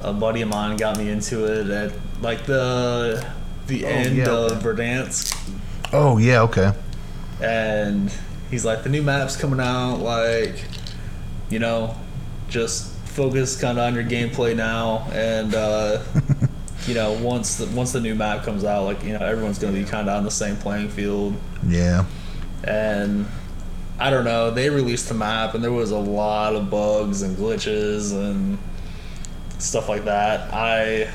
Speaker 2: a buddy of mine got me into it at like the the
Speaker 3: Oh,
Speaker 2: end
Speaker 3: yeah.
Speaker 2: of Verdansk,
Speaker 1: Oh yeah, okay.
Speaker 2: and he's like, "The new map's coming out. Like, you know, just focus kind of on your gameplay now, and uh, <laughs> you know, once the once the new map comes out, like, you know, everyone's gonna be kind of on the same playing field."
Speaker 1: Yeah.
Speaker 2: and I don't know. They released the map, and there was a lot of bugs and glitches and stuff like that. I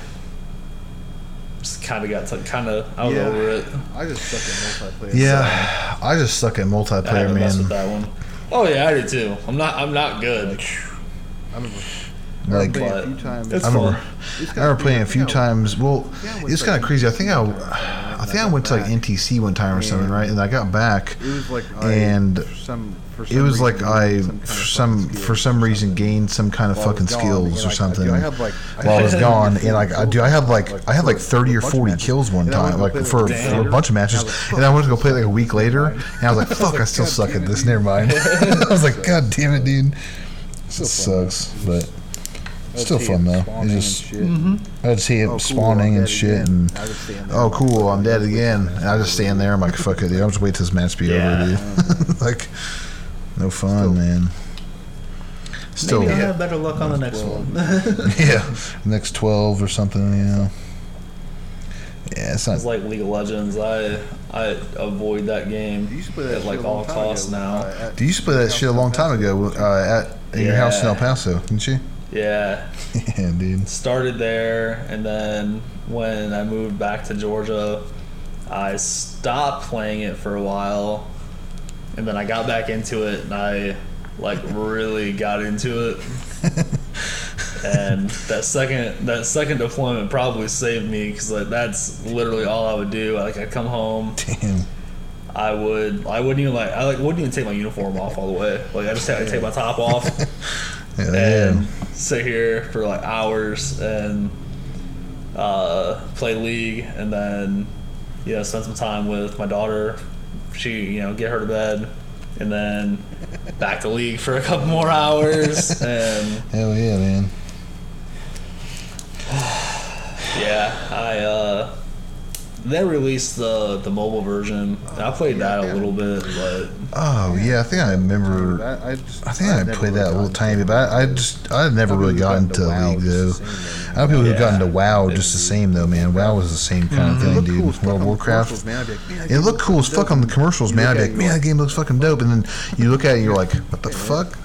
Speaker 2: just kind of got to kind of I was
Speaker 3: Yeah.
Speaker 2: over it.
Speaker 3: I just suck at multiplayer.
Speaker 1: Yeah, I just suck at multiplayer,
Speaker 2: haven't messed with
Speaker 1: man.
Speaker 2: that one. Oh yeah, I do too. I'm not. I'm not good.
Speaker 3: I remember
Speaker 1: Like,
Speaker 3: a few times.
Speaker 2: it's
Speaker 1: I remember,
Speaker 2: fun.
Speaker 1: I remember playing a few
Speaker 3: I think I-
Speaker 1: times. Well,
Speaker 3: Yeah,
Speaker 1: it's kind of crazy. I think I, I think I went to like. NTC one time or something, right? And I got back.
Speaker 3: It was like
Speaker 1: And
Speaker 3: some,
Speaker 1: It was like I, for some, for some reason, gained some kind of
Speaker 3: While I was
Speaker 1: fucking skills or something.
Speaker 3: dude, I had like
Speaker 1: while I was gone, and like, I,
Speaker 3: kills,
Speaker 1: dude, I had like, I had like thirty or forty kills one
Speaker 3: And I went
Speaker 1: time, like for, for a bunch of matches,
Speaker 3: and I was like,
Speaker 1: and I went to go play like a week later, and <laughs> I was like, fuck, I still suck at this.
Speaker 3: dude.
Speaker 1: Never mind. <laughs> I was like, god damn it, dude. It
Speaker 3: fun,
Speaker 1: sucks, but
Speaker 3: I would
Speaker 1: still fun though.
Speaker 3: spawning
Speaker 1: just
Speaker 3: and shit.
Speaker 1: I'd see it
Speaker 3: Oh, cool,
Speaker 1: spawning
Speaker 3: I'm
Speaker 1: and
Speaker 3: dead
Speaker 1: shit,
Speaker 3: again.
Speaker 1: and
Speaker 3: I just stand there
Speaker 1: oh cool, I'm dead again,
Speaker 3: for
Speaker 1: and I just stand there. I'm like, fuck it, dude. I'm just wait till this match be
Speaker 2: Yeah.
Speaker 1: over, dude. <laughs> like, no fun, man. Still,
Speaker 2: Maybe I'll
Speaker 1: yeah,
Speaker 2: have better luck on the next
Speaker 3: Well,
Speaker 2: one. <laughs>
Speaker 1: next twelve or something, you know. Yeah, it's not.
Speaker 2: it's like League of Legends. I I avoid that
Speaker 3: You
Speaker 2: game
Speaker 3: used to play that
Speaker 2: at like
Speaker 3: shit a
Speaker 2: all
Speaker 3: long time
Speaker 2: costs
Speaker 3: ago,
Speaker 2: now.
Speaker 3: uh, at-
Speaker 1: You used to play that shit a long time ago uh, at in your house in
Speaker 2: Yeah.
Speaker 1: El Paso, didn't you?
Speaker 2: Yeah, <laughs>
Speaker 1: yeah, dude.
Speaker 2: started there and then when I moved back to Georgia, I stopped playing it for a while and then I got back into it and I like really got into it. <laughs> and that second that second deployment probably saved me because like that's literally all I would do. Like I'd come home,
Speaker 1: Damn.
Speaker 2: I would I wouldn't even like I like wouldn't even take my uniform off all the way. Like I just had to take my top off <laughs>
Speaker 1: Yeah,
Speaker 2: and. Sit here for like hours and uh, play league and then you know spend some time with my daughter she you know get her to bed and then back to league for a couple more hours, <laughs> and
Speaker 1: Hell yeah, man. <sighs>
Speaker 2: yeah, I uh, they released the the mobile version. I played that a little bit, but
Speaker 1: Oh yeah, I think I remember.
Speaker 3: I, I, just,
Speaker 1: I think I
Speaker 3: I've
Speaker 1: played
Speaker 3: really
Speaker 1: that a little
Speaker 3: gotten
Speaker 1: tiny bit, but I, I just I've never really
Speaker 3: people
Speaker 1: gotten
Speaker 3: gotten
Speaker 1: into
Speaker 3: WoW
Speaker 1: League
Speaker 3: just
Speaker 1: though.
Speaker 3: the same.
Speaker 1: I know people who got
Speaker 2: Yeah.
Speaker 1: into WoW just the same though, man. WoW was the same mm-hmm. kind of thing,
Speaker 3: looked cool
Speaker 1: dude.
Speaker 3: as fuck
Speaker 1: World
Speaker 3: on
Speaker 1: of Warcraft.
Speaker 3: man. Like, man,
Speaker 1: It looked cool as
Speaker 3: looks
Speaker 1: fuck on the
Speaker 3: dope.
Speaker 1: commercials, man. I'd be like,
Speaker 3: it,
Speaker 1: man,
Speaker 3: you're
Speaker 1: that game looks fucking dope. And then you look at it and you're like, what the fuck?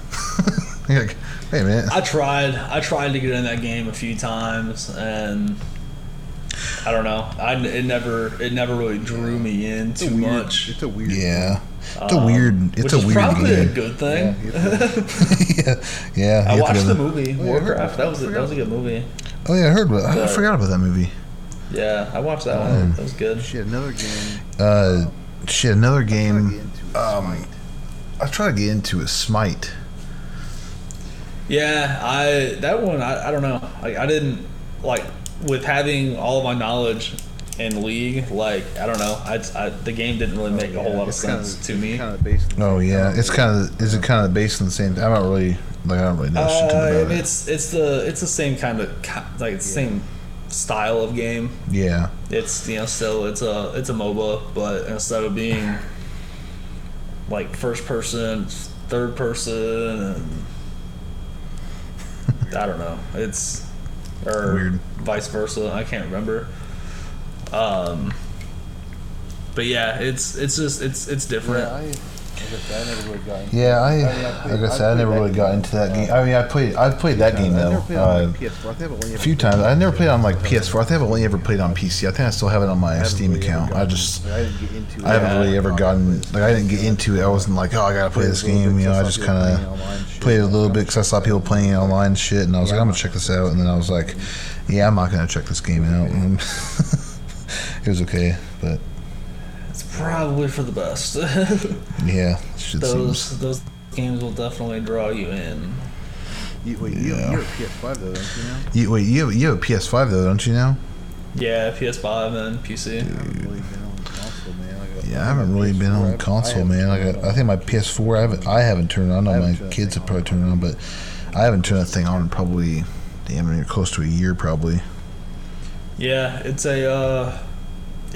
Speaker 1: <laughs> you're like, wait a minute.
Speaker 2: I tried. I tried to get in that game a few times, and I don't know. I it never it never really drew me in
Speaker 3: It's
Speaker 2: too
Speaker 3: weird-
Speaker 2: much.
Speaker 3: It's a weird.
Speaker 1: Yeah. It's a
Speaker 2: Um,
Speaker 1: weird. It's
Speaker 2: which
Speaker 1: a
Speaker 2: is
Speaker 1: weird
Speaker 2: probably a good thing.
Speaker 3: Yeah, <laughs>
Speaker 1: yeah, yeah.
Speaker 2: I
Speaker 1: you have to
Speaker 2: watched
Speaker 1: go
Speaker 2: the movie
Speaker 3: Oh, yeah, I heard
Speaker 2: Warcraft. That was a,
Speaker 3: that.
Speaker 2: that was a good movie.
Speaker 1: Oh yeah, I heard. About, I forgot about that movie.
Speaker 2: Yeah, I watched that
Speaker 1: Oh.
Speaker 2: one. That was good.
Speaker 3: Shit, another game.
Speaker 1: Uh, shit. Another game.
Speaker 3: get into
Speaker 1: Um,
Speaker 3: Smite.
Speaker 1: I try to get into a Smite.
Speaker 2: Yeah, I that one I, I don't know. Like I didn't like with having all of my knowledge in league. Like I don't know. I, I the game didn't really make a whole lot of
Speaker 3: It's kinda-
Speaker 2: sense to me.
Speaker 3: Kind of based
Speaker 1: Oh yeah,
Speaker 3: kind
Speaker 1: it's kind of. Is it kind of based on the same? I'm not really like I don't really know shit
Speaker 2: Uh,
Speaker 1: about it.
Speaker 2: it's it's the it's the same kind of like it's the same style of game.
Speaker 1: Yeah.
Speaker 2: It's you know still it's a it's a MOBA, but instead of being like first person, third person, and <laughs> I don't know. It's or
Speaker 1: Weird.
Speaker 2: vice versa. I can't remember. Um, but yeah, it's it's just it's it's different.
Speaker 3: Yeah, I, like I never really got into
Speaker 1: Yeah, I,
Speaker 3: I mean, I played-
Speaker 1: like I said, I never really got into that game. I mean, I played, I played that game though.
Speaker 3: never played on
Speaker 1: Uh,
Speaker 3: like PS4. I think I've only
Speaker 1: a few times. I never played on like
Speaker 3: uh,
Speaker 1: PS4. I think I've only ever played on PC. I think I still have it on my Steam account. I just,
Speaker 3: I didn't get into.
Speaker 1: I haven't really ever gotten, like, I didn't get into it. I wasn't like, oh, I gotta play this game. You know, I just kind of played it a little bit because I saw people playing online and shit, and I was like, I'm gonna check this out. And then I was like, yeah, I'm not gonna check this game out. <laughs> It was okay, but
Speaker 2: probably for the best. <laughs>
Speaker 1: yeah, shit seems.
Speaker 2: those those games will definitely draw you in.
Speaker 3: You, wait, you,
Speaker 1: Yeah.
Speaker 3: you're a PS5 though, don't you know?
Speaker 1: You, wait, you have, you have a PS5 though, don't you now?
Speaker 2: Yeah, PS5 and PC.
Speaker 3: I haven't really been on console, man. I got-
Speaker 1: Yeah, I haven't really been on
Speaker 3: PS4.
Speaker 1: console,
Speaker 3: I
Speaker 1: man. I got, I think my PS4, I haven't, I haven't turned on. I
Speaker 3: I
Speaker 1: know my kids have probably turned on, but I haven't turned that thing on in probably, damn, near close to a year, probably.
Speaker 2: Yeah, it's a. Uh,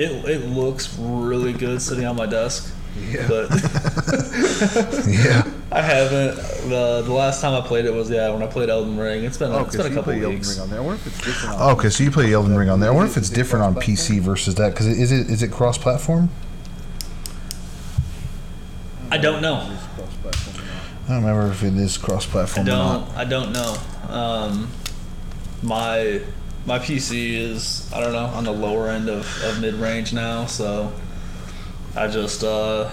Speaker 2: it it looks really good sitting on my desk,
Speaker 3: Yeah.
Speaker 2: but <laughs>
Speaker 1: yeah. <laughs>
Speaker 2: I haven't. The the last time I played it was yeah when I played Elden Ring. It's been
Speaker 3: Oh,
Speaker 2: it's
Speaker 3: 'cause
Speaker 2: been a couple
Speaker 3: play Elden
Speaker 2: weeks.
Speaker 3: Ring on there. I wonder if it's different.
Speaker 1: Oh, okay, so you play Elden Ring on there. I wonder if it's different on PC versus that because is it is it cross platform?
Speaker 2: I don't know.
Speaker 3: It's cross-platform or not.
Speaker 1: I don't remember if it is cross
Speaker 2: I
Speaker 1: platform or
Speaker 2: don't.
Speaker 1: not.
Speaker 2: I don't know. Um, my my PC is I don't know on the lower end of, of mid range now, so I just uh,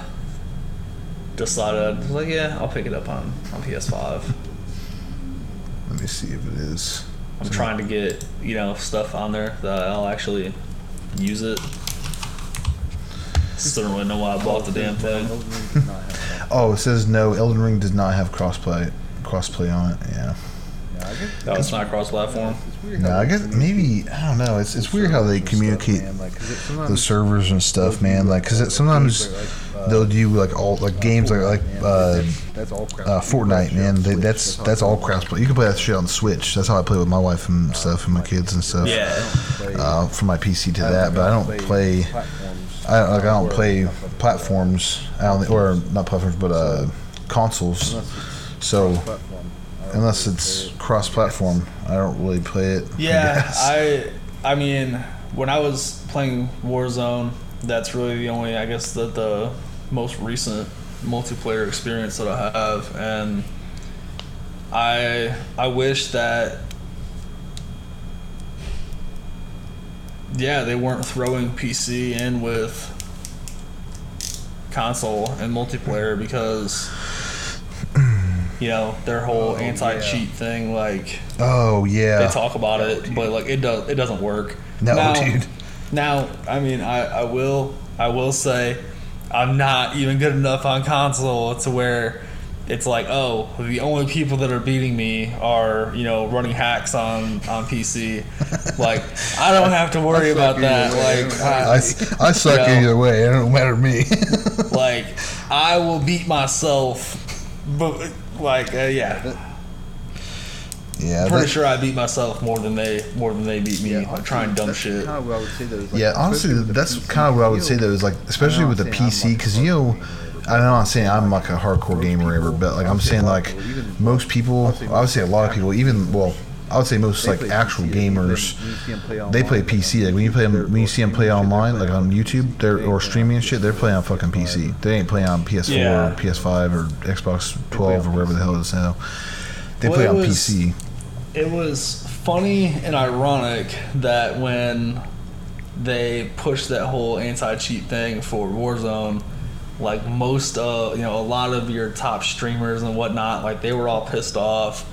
Speaker 2: decided I was like yeah I'll pick it up on on PS5.
Speaker 1: Let me see if it is.
Speaker 2: I'm trying to get you know stuff on there that I'll actually use it. Still don't really know why I bought the damn thing.
Speaker 3: Elden Ring does <laughs> not have that.
Speaker 1: Oh, it says no. Elden Ring does not have crossplay crossplay on it. Yeah.
Speaker 3: Yeah, I guess.
Speaker 2: No, it's not cross-platform.
Speaker 3: It's weird
Speaker 1: No, I
Speaker 3: they
Speaker 1: guess
Speaker 3: communicate
Speaker 1: maybe I don't know. It's it's weird how they
Speaker 3: stuff,
Speaker 1: communicate
Speaker 3: man. Like, 'cause it-
Speaker 1: the servers and stuff, man. Like, cause
Speaker 3: uh,
Speaker 1: it, sometimes
Speaker 3: games like, uh,
Speaker 1: they'll do like all like games like like
Speaker 3: man,
Speaker 1: uh,
Speaker 3: that's, that's all crap.
Speaker 1: uh, Fortnite, man. They, that's that's all crossplay. You can play that shit on Switch. That's how I play with my wife and stuff and my kids and stuff.
Speaker 2: Yeah.
Speaker 1: Uh, from my PC to that, but I don't play. I don't, like I don't play
Speaker 3: stuff like that.
Speaker 1: platforms. I only or not platforms, but uh, consoles. So
Speaker 3: cross-platform. I don't
Speaker 1: unless it's cross-platform, I don't really play it. I
Speaker 2: Yeah,
Speaker 1: guess.
Speaker 2: I I mean, when I was playing Warzone, that's really the only I guess the the most recent multiplayer experience that I have, and I I wish that yeah they weren't throwing PC in with console and multiplayer because you know their whole
Speaker 3: Oh,
Speaker 2: anti-cheat thing like
Speaker 1: Oh yeah.
Speaker 2: they talk about it, but like it does it doesn't work.
Speaker 1: No,
Speaker 2: now,
Speaker 1: dude.
Speaker 2: Now, I mean, I, I will I will say I'm not even good enough on console to where it's like, oh, the only people that are beating me are, you know, running hacks on on PC. <laughs> like, I don't have to worry about that.
Speaker 3: way.
Speaker 2: Like,
Speaker 1: I,
Speaker 2: I,
Speaker 1: I suck
Speaker 2: Yeah.
Speaker 1: either way. It don't matter to me. <laughs>
Speaker 2: like, I will beat myself. But like, uh, yeah,
Speaker 1: yeah,
Speaker 2: pretty
Speaker 1: that-
Speaker 2: sure I beat myself more than they more than they beat me.
Speaker 3: Yeah,
Speaker 2: like,
Speaker 3: honestly,
Speaker 2: trying dumb
Speaker 3: that's
Speaker 2: shit.
Speaker 3: Kind of what I would say though. like,
Speaker 1: yeah. Honestly,
Speaker 3: especially with the
Speaker 1: that's
Speaker 3: PC,
Speaker 1: kind of what I would say
Speaker 3: know,
Speaker 1: though. Is like, especially with the
Speaker 3: I'm saying I'm
Speaker 1: PC, because you know,
Speaker 3: hardcore gamer, but
Speaker 1: I'm not saying I'm like a hardcore gamer ever, but like I'm saying like most people, obviously a lot of people, even well, I would say most
Speaker 3: they
Speaker 1: like actual
Speaker 3: PC, and then
Speaker 1: gamers.
Speaker 3: when you see 'em play
Speaker 1: They play PC. Like when you play them, when you see them play online, like on YouTube, they're or streaming and shit. They're playing on fucking PC. They ain't playing on PS4,
Speaker 2: Yeah.
Speaker 1: or PS5, or Xbox 12 or wherever the hell it is now. They
Speaker 2: Well,
Speaker 1: play
Speaker 2: it
Speaker 1: on
Speaker 2: was-
Speaker 1: PC.
Speaker 2: It was funny and ironic that when they pushed that whole anti-cheat thing for Warzone, like most of you know a lot of your top streamers and whatnot, like they were all pissed off,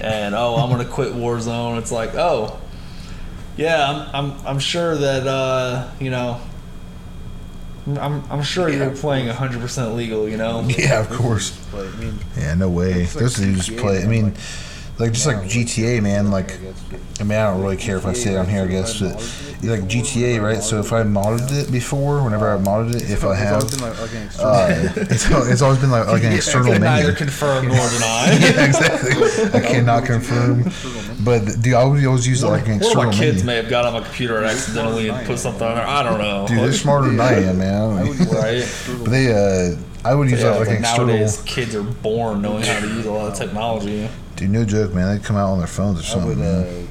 Speaker 2: and oh I'm gonna quit Warzone. It's like oh yeah I'm I'm, I'm sure that uh you know. I'm, I'm sure
Speaker 3: Yeah,
Speaker 2: you're
Speaker 3: of
Speaker 2: playing 100% legal, you know?
Speaker 1: Yeah, of course.
Speaker 3: But I mean,
Speaker 1: Yeah, no way. Those dudes play. I
Speaker 3: man,
Speaker 1: mean,
Speaker 3: like-
Speaker 1: like just like GTA, man. Like,
Speaker 3: I
Speaker 1: mean, I don't really care if I say it on here. I guess, but you like GTA, right? So if I modded it before, whenever I modded it, if I
Speaker 3: It's
Speaker 1: have,
Speaker 3: been like, like an external-
Speaker 1: uh, <laughs> it's, it's always been like, like an external
Speaker 2: Can neither
Speaker 1: menu.
Speaker 2: confirm nor deny. <laughs>
Speaker 1: yeah, exactly. I cannot confirm, but dude, I would always use it like an
Speaker 2: external of
Speaker 1: external
Speaker 2: my kids
Speaker 1: menu.
Speaker 2: may have got on my computer and accidentally and put something on there. I don't know.
Speaker 1: Dude, they're smarter than I am, man.
Speaker 3: I would use like
Speaker 2: Right.
Speaker 1: But they, uh, I would use
Speaker 2: Yeah,
Speaker 1: that like
Speaker 2: but
Speaker 1: an external.
Speaker 2: nowadays kids are born knowing how to use a lot of technology.
Speaker 1: Dude, no joke, man. They'd come out on their phones or something.
Speaker 3: I would,
Speaker 1: man.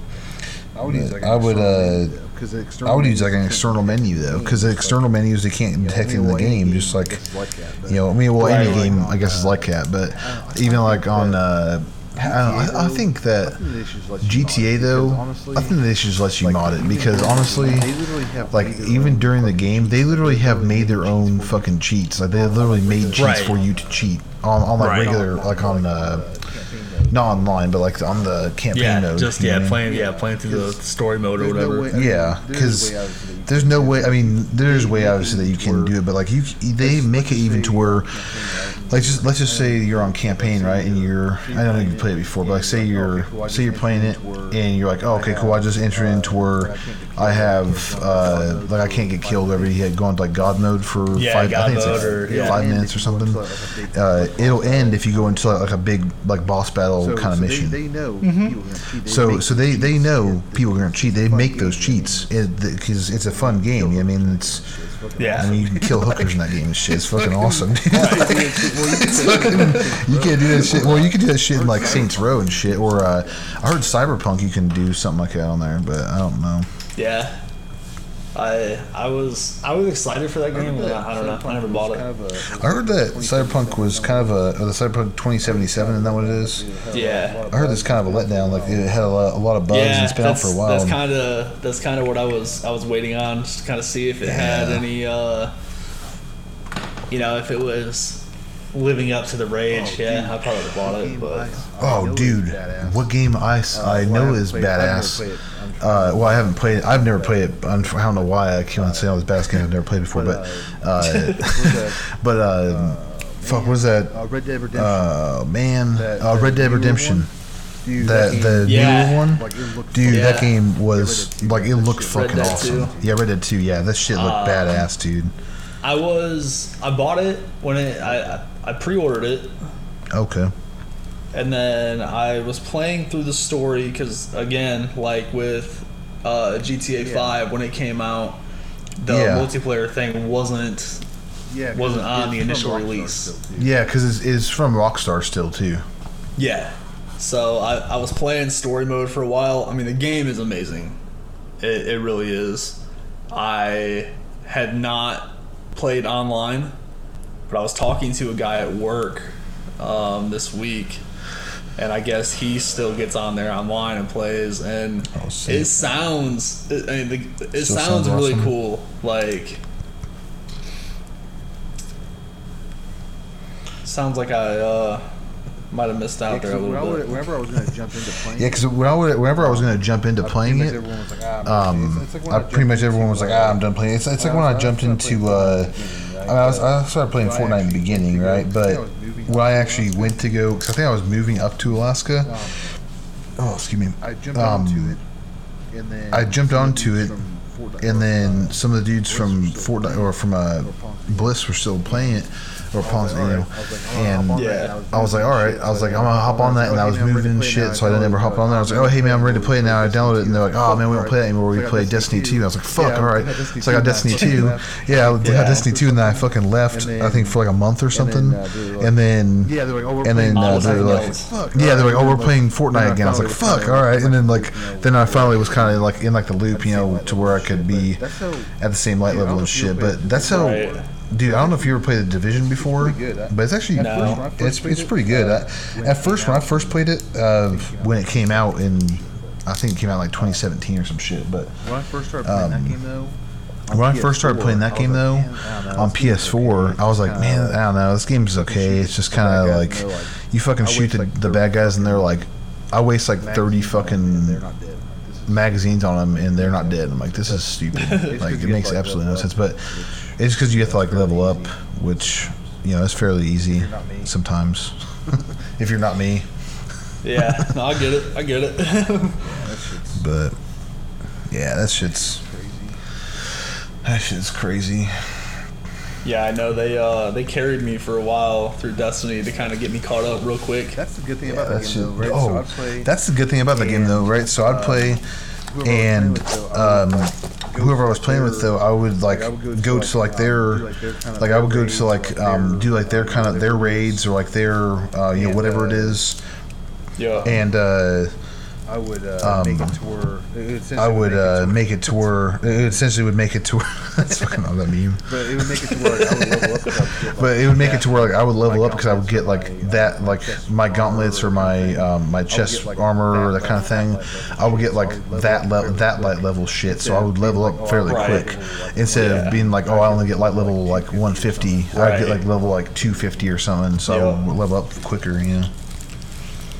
Speaker 3: uh, I would use like
Speaker 1: I would,
Speaker 3: external
Speaker 1: uh,
Speaker 3: menu, though, 'cause the external
Speaker 1: I would use like an external menu though, because the external menus they can't detect in the game. Just like
Speaker 3: like that,
Speaker 1: you know, I mean, well, any
Speaker 2: Right.
Speaker 1: game I guess is like that, but even like on, uh, I, don't know, I, I think that
Speaker 3: think they should just let you mod
Speaker 1: GTA though,
Speaker 3: honestly,
Speaker 1: I think they should just let you
Speaker 3: like,
Speaker 1: mod it because honestly,
Speaker 3: they literally have
Speaker 1: like even during the game, they literally have made their own fucking cheats. Like they literally made cheats
Speaker 2: Right.
Speaker 1: for you to cheat on, on like
Speaker 2: Right.
Speaker 1: regular, like on uh, not online, but like on the campaign
Speaker 2: Yeah,
Speaker 1: mode.
Speaker 2: just
Speaker 1: you know
Speaker 2: yeah,
Speaker 1: what I
Speaker 2: playing yeah, playing through the story mode or
Speaker 3: There's no
Speaker 2: whatever.
Speaker 3: way- I mean,
Speaker 1: Yeah,
Speaker 3: there's
Speaker 1: 'cause
Speaker 3: a way obviously that
Speaker 1: There's no way.
Speaker 3: it.
Speaker 1: I mean, there's way obviously that you can do it, but like you, they make it even to where,
Speaker 3: you're campaigning, right?
Speaker 1: like just let's just say you're on campaign, right? And you're I don't know if you played it before, but like say you're say you're playing it and you're like, oh, okay, cool. I just entered into where I have uh like I can't get killed. Every he had gone to like God mode for
Speaker 2: Yeah,
Speaker 1: five. I think it's like
Speaker 2: or- yeah.
Speaker 1: five
Speaker 3: And
Speaker 1: minutes or something.
Speaker 3: into, like, a big
Speaker 1: Uh, it'll end if you go into like a big like boss battle
Speaker 3: so-
Speaker 1: kind of
Speaker 3: so
Speaker 1: mission.
Speaker 3: They, they know
Speaker 2: Mm-hmm.
Speaker 3: people are gonna cheat. They
Speaker 1: So, so they, they know people are gonna cheat. They make those cheats because it's a fun game. I mean, it's
Speaker 2: Yeah.
Speaker 1: I mean, you can kill hookers in that game and shit. It's fucking <laughs> awesome. dude.
Speaker 3: Well, you can <laughs>
Speaker 1: it's fucking. You can't do that shit. Well, you can do that shit in like Saints Row and shit. Or uh, I heard Cyberpunk you can do something like that on there, but I don't know.
Speaker 2: Yeah. I I was I was excited for that game. and I, I don't know. I never bought it.
Speaker 1: I heard that Cyberpunk was kind of a or the Cyberpunk 2077. Isn't that what it is?
Speaker 2: Yeah.
Speaker 1: I heard this kind of a letdown. Like it had a lot, a lot of bugs and
Speaker 2: Yeah,
Speaker 1: it's been out
Speaker 2: that's,
Speaker 1: for a while.
Speaker 2: that's kind of that's kind of what I was I was waiting on, just to kind of see if it had any, uh, you know, if it was living up to the rage. yeah, I probably would have bought it, but
Speaker 1: Oh, dude, what game i know is badass. Uh, well, I haven't played. it. I've never played it. I'm- don't know why I can't say all this badass game I've never played before, but uh, <laughs> <laughs> but uh, fuck, what is that?
Speaker 3: Uh, Red Dead Redemption.
Speaker 1: Uh, man,
Speaker 3: That-
Speaker 1: uh, Red Dead Redemption.
Speaker 3: Dude,
Speaker 1: That
Speaker 3: that
Speaker 1: the
Speaker 3: game,
Speaker 2: Yeah.
Speaker 1: newer one.
Speaker 3: like, it looked
Speaker 1: Dude, that game was
Speaker 3: Red Dead 2,
Speaker 1: like it
Speaker 3: that
Speaker 1: looked fucking
Speaker 2: Red
Speaker 1: awesome.
Speaker 2: 2.
Speaker 1: Yeah, Red Dead Two. Yeah, that shit looked
Speaker 2: Um,
Speaker 1: badass, dude.
Speaker 2: I was I bought it when it I I I pre-ordered it
Speaker 1: Okay.
Speaker 2: and then I was playing through the story because again, like with uh, GTA
Speaker 3: Yeah.
Speaker 2: Five when it came out, the
Speaker 1: Yeah.
Speaker 2: multiplayer thing wasn't
Speaker 3: Yeah, 'cause
Speaker 2: wasn't on the initial release.
Speaker 3: still.
Speaker 1: Yeah, because it's, it's from Rockstar still too.
Speaker 2: Yeah. So I, I was playing story mode for a while. I mean, the game is amazing. It, it really is. I had not played online, but I was talking to a guy at work um, this week, and I guess he still gets on there online and plays, and
Speaker 1: Oh,
Speaker 2: it sounds. It, I mean, the, it sounds,
Speaker 1: sounds
Speaker 2: really
Speaker 1: awesome.
Speaker 2: cool. Like. Sounds like I uh, might have missed out
Speaker 3: Yeah, 'cause
Speaker 2: there a little
Speaker 3: would-
Speaker 2: bit.
Speaker 3: whenever I was gonna jump into playing,
Speaker 1: Yeah, because whenever I was gonna jump into playing
Speaker 3: pretty much
Speaker 1: it,
Speaker 3: like, ah,
Speaker 1: um,
Speaker 3: it's- it's like
Speaker 1: I, pretty much everyone was like,
Speaker 3: uh,
Speaker 1: ah, I'm done playing. It's, it's like when I jumped into, uh, I, mean, I, was, I started playing Fortnite in the beginning, right? But when I actually went to go, because I think I was moving up to Alaska. Oh, excuse me.
Speaker 3: I jumped
Speaker 1: Um,
Speaker 3: onto it, and then
Speaker 1: I jumped
Speaker 3: some
Speaker 1: onto it, and then
Speaker 3: uh,
Speaker 1: some of the dudes from
Speaker 3: Bliss were still
Speaker 1: Fort
Speaker 3: playing.
Speaker 1: or from uh, Bliss were still playing it, or
Speaker 3: I was
Speaker 1: Ponce,
Speaker 3: like,
Speaker 1: you know.
Speaker 3: alright. I was like, oh, I'll
Speaker 1: and
Speaker 3: hop on
Speaker 2: Yeah.
Speaker 3: that.
Speaker 1: I was like, all right. I was like, I'm gonna hop on that, and I was moving shit, so I didn't ever hop on there. I was like, oh hey man, I'm ready to play it now. I downloaded it, and they're like, oh man, we don't play that anymore. We play Destiny 2. I was like, fuck, all right. So I got Destiny <laughs> 2. Yeah, I got Destiny 2, and then I fucking left. I think for like a month or something,
Speaker 3: uh, they were like-
Speaker 1: and then
Speaker 3: Yeah, they're like, oh,
Speaker 1: and
Speaker 3: playing
Speaker 1: then uh, they're like, yeah, they're like, oh, we're playing Fortnite again. I was like, fuck, all right. And then like, then I finally was kind of like in like the loop, you know, to where I could be at the same light level
Speaker 3: don't
Speaker 1: and shit.
Speaker 3: if you ever
Speaker 1: But that's how,
Speaker 2: Right.
Speaker 1: Dude. I don't know if you ever played the Division before, but it's actually
Speaker 2: No.
Speaker 3: first, when I first
Speaker 1: it's it's pretty good.
Speaker 3: uh,
Speaker 1: I, at first, when I first played it, uh, when it came out in, I think it came out like 2017 or some shit. But
Speaker 3: When I first started playing
Speaker 1: Um,
Speaker 3: that game, though.
Speaker 1: when I first started playing that game though, on PS4, I was like, man, I don't know, this game's okay. It's just kind of like you fucking shoot the, the bad guys, and they're like, I waste like 30 fucking
Speaker 3: They're not dead. Like, this is-
Speaker 1: magazines on them and they're not dead. I'm like, this is stupid. <laughs> Like, it makes absolutely no sense. But it's because you have to like level up, which you know it's fairly easy sometimes. <laughs> if you're not me,
Speaker 2: Yeah, no, I get it. I get it. <laughs>
Speaker 1: but yeah, that shit's
Speaker 3: crazy.
Speaker 1: that shit's crazy.
Speaker 2: yeah, I know they uh they carried me for a while through Destiny to kind of get me caught up real quick.
Speaker 3: That's the good thing
Speaker 1: Yeah,
Speaker 3: about that
Speaker 1: that
Speaker 3: game, though, right?
Speaker 1: Oh,
Speaker 3: so I'd play.
Speaker 1: that's the good thing about the game, though, right? So I'd play,
Speaker 3: whoever I was playing
Speaker 1: and
Speaker 3: with, though, I would,
Speaker 1: um,
Speaker 3: like, go
Speaker 1: whoever I was playing with, though, I would like go to like their,
Speaker 3: like, their kind of
Speaker 1: like I would go to like um do like their kind of their raids or like their uh you know whatever it
Speaker 3: uh,
Speaker 2: Yeah.
Speaker 1: and uh
Speaker 3: I would uh, make
Speaker 1: um,
Speaker 3: it to where it essentially
Speaker 1: I would
Speaker 3: make it
Speaker 1: uh,
Speaker 3: to-
Speaker 1: make it to where it essentially would make it to where that's fucking all that meme.
Speaker 3: but it would make it to where like, I would level up. 'cause I would get, like,
Speaker 1: But it would make it to where like I would level up because I would get like
Speaker 3: my,
Speaker 1: that
Speaker 3: uh,
Speaker 1: like my gauntlets or my um, my chest armor or
Speaker 3: that
Speaker 1: kind of thing. I would get like
Speaker 3: I would level
Speaker 1: that level that light level shit, so I would level up fairly quick. Instead of being like, oh, I only get light level like 150, I'd get like level like 250 or something, so I
Speaker 2: Yeah.
Speaker 1: would level up quicker. You know,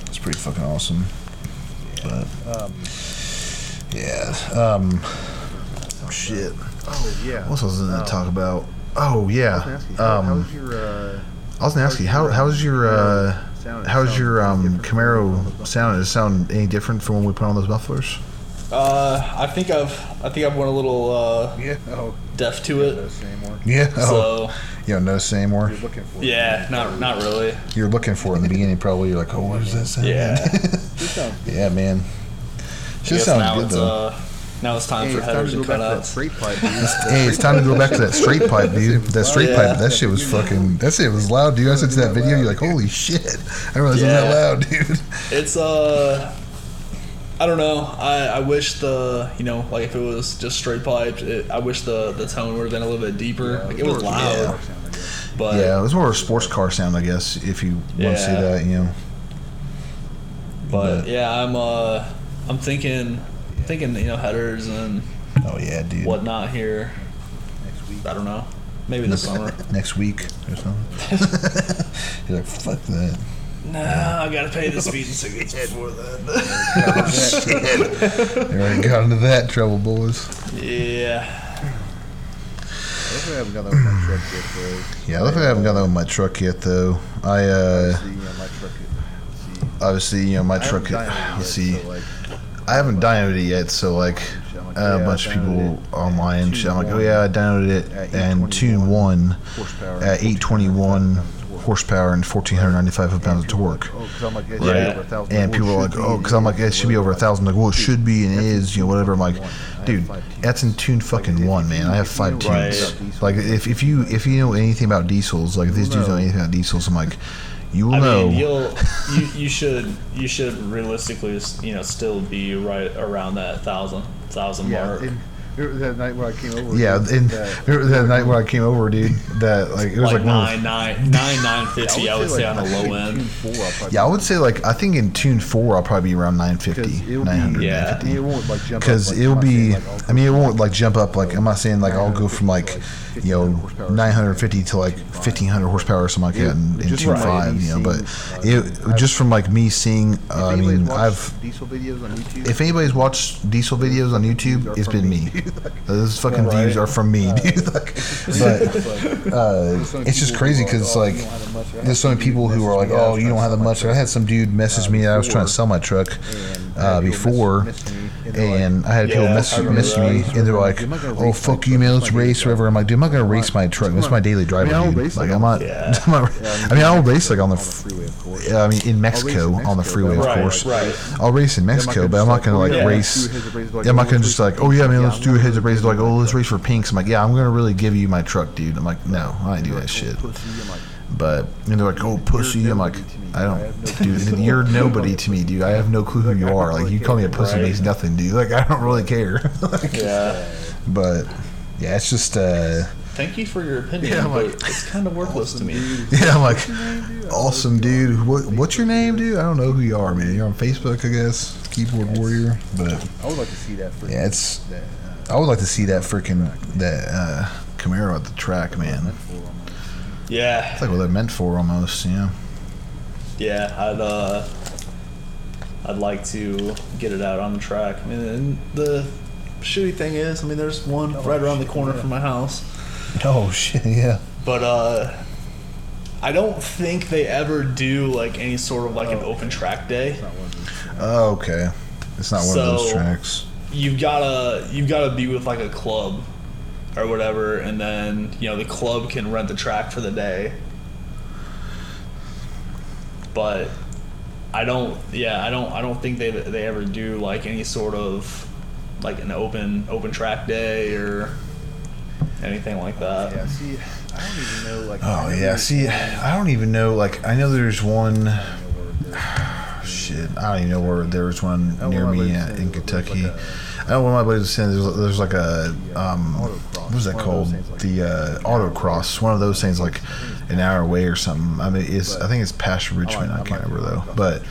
Speaker 1: it's pretty fucking awesome. But
Speaker 3: Um,
Speaker 1: yeah, um, shit.
Speaker 3: oh yeah.
Speaker 1: What else was I
Speaker 3: Um,
Speaker 1: gonna talk about? Oh
Speaker 3: I was
Speaker 1: yeah,
Speaker 3: ask you, how-
Speaker 1: um,
Speaker 3: how's your uh,
Speaker 1: I was gonna ask you how how's your uh, how's your um
Speaker 3: different from all
Speaker 1: Camaro sound? Does it sound any different from when we put on those mufflers?
Speaker 2: Uh, I think I've I think I've went a little uh
Speaker 3: Yeah. Oh.
Speaker 2: deaf to
Speaker 3: yeah,
Speaker 2: it.
Speaker 3: those anymore.
Speaker 1: Yeah. Oh,
Speaker 2: So
Speaker 1: you don't notice it anymore.
Speaker 3: You're looking for. it.
Speaker 2: yeah, not not really.
Speaker 1: You're looking for it in the beginning, probably. You're like, oh, what does that sound?
Speaker 2: Yeah.
Speaker 3: Sounds good. <laughs>
Speaker 1: yeah, man.
Speaker 2: I
Speaker 1: Should sound
Speaker 2: now
Speaker 1: good
Speaker 2: it's
Speaker 1: though.
Speaker 2: uh now it's time
Speaker 3: Hey,
Speaker 2: for
Speaker 3: it's time
Speaker 2: headers
Speaker 3: to
Speaker 2: and
Speaker 3: go back to that
Speaker 2: cutouts.
Speaker 3: pipe, dude.
Speaker 1: Hey, it's time to go back to that straight pipe, dude. <laughs> That straight
Speaker 2: Yeah.
Speaker 1: pipe, that shit was fucking. That shit was loud, dude. I said to that video, you're like, holy shit! I didn't realize it was that loud, <laughs> dude.
Speaker 2: It's uh I don't know. I, I wish the you know like if it was just straight pipes, it, I wish the the tone would have been a little bit deeper. like it was loud,
Speaker 3: guitar sound, I guess.
Speaker 2: but
Speaker 1: Yeah, it was more of a sports car sound, I guess, if you want to
Speaker 2: see
Speaker 1: that, you know.
Speaker 2: but
Speaker 1: but-
Speaker 2: yeah, I'm uh I'm thinking thinking you know headers and
Speaker 1: Oh yeah, dude.
Speaker 2: whatnot here.
Speaker 3: Next week.
Speaker 2: I don't know. Maybe this summer. <laughs>
Speaker 1: Next week or something. <laughs> <laughs> you're like, fuck that.
Speaker 2: Nah, I gotta pay the <laughs> speeding tickets before that.
Speaker 1: You already got into that trouble, boys.
Speaker 2: yeah.
Speaker 3: Hopefully I haven't got that with my truck yet, though.
Speaker 1: Yeah, I don't think I haven't got that with my truck yet, though. I uh,
Speaker 3: See, yeah, my truck. Let's see.
Speaker 1: obviously, you know, my
Speaker 3: I
Speaker 1: truck.
Speaker 3: haven't dynoed it
Speaker 1: Let's see.
Speaker 3: so, like,
Speaker 1: I haven't downloaded it yet, so like
Speaker 3: I'm
Speaker 1: uh, a bunch of people online, I'm like, oh yeah, I downloaded it and tune one at 821
Speaker 3: horsepower.
Speaker 1: horsepower and 1495
Speaker 3: And
Speaker 1: pounds of
Speaker 3: people are
Speaker 1: torque.
Speaker 3: like, oh, 'cause I'm like, it
Speaker 2: Right.
Speaker 3: be over a thousand.
Speaker 1: And people are like,
Speaker 3: should
Speaker 1: oh, because I'm like, it should be over a thousand. Like, well, it should be and it is, you know, whatever. I'm like, dude, that's in tune fucking one, man. I have five
Speaker 2: Right.
Speaker 1: tunes. Like, if, if you if you know anything about diesels, like if these dudes know
Speaker 3: know.
Speaker 1: anything about diesels, I'm like, you will
Speaker 2: I
Speaker 1: know.
Speaker 2: mean, you'll <laughs> you, you should you should realistically you know still be right around that thousand thousand
Speaker 3: Yeah,
Speaker 2: mark.
Speaker 3: and remember that night when I came over.
Speaker 1: yeah,
Speaker 3: dude,
Speaker 1: and
Speaker 3: that-
Speaker 1: remember that night when I came over, dude. That like it was
Speaker 2: like,
Speaker 1: like, one of the-
Speaker 2: nine nine nine nine fifty. I would say on the low end.
Speaker 3: four,
Speaker 1: Yeah, I would say like I think in tune four I'll probably be around 950,
Speaker 3: Because it'll be-
Speaker 1: 900,
Speaker 2: Yeah.
Speaker 1: 950.
Speaker 3: It won't like jump.
Speaker 1: Because
Speaker 3: like,
Speaker 1: it'll
Speaker 3: I'm saying,
Speaker 1: be,
Speaker 3: like, I'll
Speaker 1: mean, it won't like jump up like I'm not saying like I'll go from like you know 950 to like 1500 horsepower or something like that in, in
Speaker 3: Just
Speaker 1: 2.5 you know but
Speaker 3: uh,
Speaker 1: it just from like me seeing uh, I mean I've
Speaker 3: diesel videos on YouTube.
Speaker 1: if anybody's watched diesel videos on YouTube, it's been me. <laughs> Those <laughs> fucking views are from me, dude. <laughs> Like, but uh, it's just crazy because like there's so many people who are like, "Oh, you don't have the much." I had some dude message me. I was trying to sell my truck uh, before, and I had people
Speaker 2: Yeah, I
Speaker 1: message,
Speaker 2: remember
Speaker 1: message me, and they're like, "Oh, fuck you, man. Let's race, whatever." I'm like, "Dude, I'm not gonna race my truck. That's my daily driver,
Speaker 3: I mean,
Speaker 1: dude. Like, <laughs> I'm not.
Speaker 2: Yeah.
Speaker 1: I'm not I mean, I'll race like on the.
Speaker 3: freeway, of course.
Speaker 1: Yeah, I mean, in Mexico, on the freeway, of course.
Speaker 2: right.
Speaker 1: I'll race in Mexico, but I'm not gonna like race. Yeah, I'm not gonna just like, oh yeah, man, let's do a heads up race. Like, oh, let's race for pinks. I'm like, yeah, I'm gonna really give you my truck, dude. I'm like, no, I ain't do that shit. But and they're like, oh, pussy. I'm like, I don't, dude. You're <laughs> nobody to me, dude. I have no clue who you are. Like, you call me a pussy means nothing, dude. Like, I don't really care. <laughs> like,
Speaker 2: Yeah.
Speaker 1: but yeah, it's just, uh,
Speaker 2: Thank you for your opinion,
Speaker 3: Yeah, I'm
Speaker 2: but
Speaker 3: like,
Speaker 2: it's kind of worthless to me. <laughs>
Speaker 1: yeah, I'm like, awesome, dude. What, what's your name, dude? I don't know who you are, man. You're on Facebook, I guess. Keyboard warrior, but
Speaker 3: I would like to see that. For
Speaker 1: yeah, it's.
Speaker 3: that, uh,
Speaker 1: I would like to see that freaking that uh, Camaro at the track, man.
Speaker 2: Yeah,
Speaker 1: It's like what they're meant for, almost. You know.
Speaker 2: yeah. I'd uh, I'd like to get it out on the track. I mean, the shitty thing is, I mean, there's one right around the corner from my house,
Speaker 1: Oh shit! Yeah.
Speaker 2: but uh, I don't think they ever do like any sort of like an open track day.
Speaker 1: Oh, okay. It's not one of those tracks.
Speaker 2: you've gotta you've gotta be with like a club or whatever and then you know the club can rent the track for the day but i don't yeah i don't i don't think they they ever do like any sort of like an open open track day or anything like that
Speaker 3: yeah, see, I don't even know. Like,
Speaker 1: Oh yeah. See, I don't even know. Like, I know there's one. <sighs> Shit, I don't even know where there's one near me
Speaker 3: like,
Speaker 1: uh, in
Speaker 3: there's like
Speaker 1: Kentucky.
Speaker 3: a-
Speaker 1: I know one of my buddies was saying there's, there's like a um, what was that called?
Speaker 3: those things like
Speaker 1: The uh, autocross. One of those things like an hour away or something. I mean, it's I think it's past Richmond. I can't remember though, but.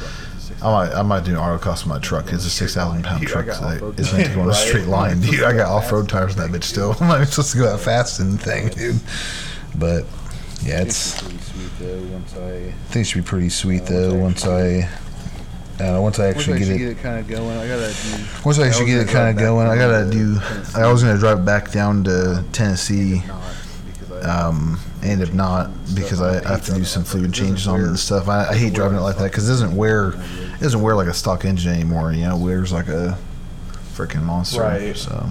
Speaker 1: I might, I might do an autocross with my truck. It's a six thousand pound truck
Speaker 3: got
Speaker 1: that
Speaker 3: off-road
Speaker 1: is meant to go on a straight <laughs> line. Dude, I got off road tires on that bitch still. <laughs> I'm not supposed to go that fast in the thing, dude. But yeah, it's.
Speaker 3: pretty sweet. Once I,
Speaker 1: I think it should be pretty sweet though. Once I, I don't know, once I
Speaker 3: once I
Speaker 1: actually
Speaker 3: actually
Speaker 1: get
Speaker 3: get
Speaker 1: it.
Speaker 3: it kind of going, I gotta do.
Speaker 1: Once I actually get it kind of going, I gotta do.
Speaker 3: Tennessee.
Speaker 1: I was gonna drive back down to Tennessee,
Speaker 3: I.
Speaker 1: um, and if not, because I, I have to do some fluid changes on it and stuff. I, I hate driving it like that because it doesn't wear, it doesn't wear like a stock engine anymore. You know, it wears like a freaking monster.
Speaker 2: Right.
Speaker 1: So,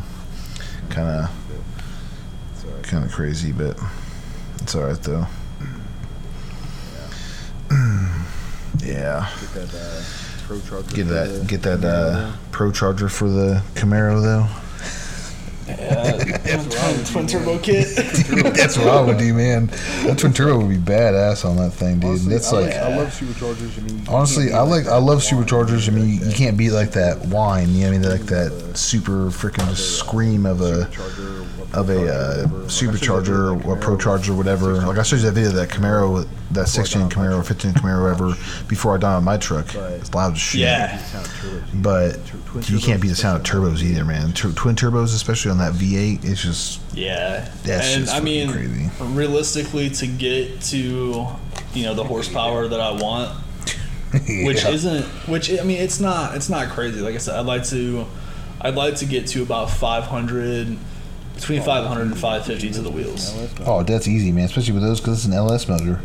Speaker 1: kind of, kind of crazy, but it's all right though. <clears throat> Yeah.
Speaker 3: Get that uh, pro charger.
Speaker 1: Get that
Speaker 3: the-
Speaker 1: get that uh, pro charger for the Camaro though.
Speaker 2: Twin, twin turbo kit <laughs>
Speaker 1: That's what I would do, man. That twin turbo would be badass on that thing, dude.
Speaker 3: Honestly,
Speaker 1: That's
Speaker 3: I
Speaker 1: like
Speaker 3: I love superchargers. I mean,
Speaker 1: honestly, I
Speaker 3: beat,
Speaker 1: like I love
Speaker 3: that wine
Speaker 1: superchargers. I mean, you, you can't beat like that whine. You know, what I mean, like that super freaking scream of a
Speaker 3: supercharger,
Speaker 1: of a uh, supercharger or pro charger, whatever. Like I showed you that video of that Camaro, that 16 Camaro, 15 Camaro, whatever. Before I died on my truck, it's loud as shit.
Speaker 2: yeah
Speaker 1: But you can't beat the sound of turbos either, man. Tur- twin turbos, especially on that V8, it's just
Speaker 2: Yeah,
Speaker 1: That's
Speaker 2: and
Speaker 1: just
Speaker 2: I mean,
Speaker 1: crazy.
Speaker 2: realistically, to get to you know the horsepower that I want, <laughs> which isn't, which I mean, it's not, it's not crazy. Like I said, I'd like to, I'd like to get to about 500, between 500 and 550 to the wheels.
Speaker 1: Oh, that's easy, man. Especially with those because it's an LS motor.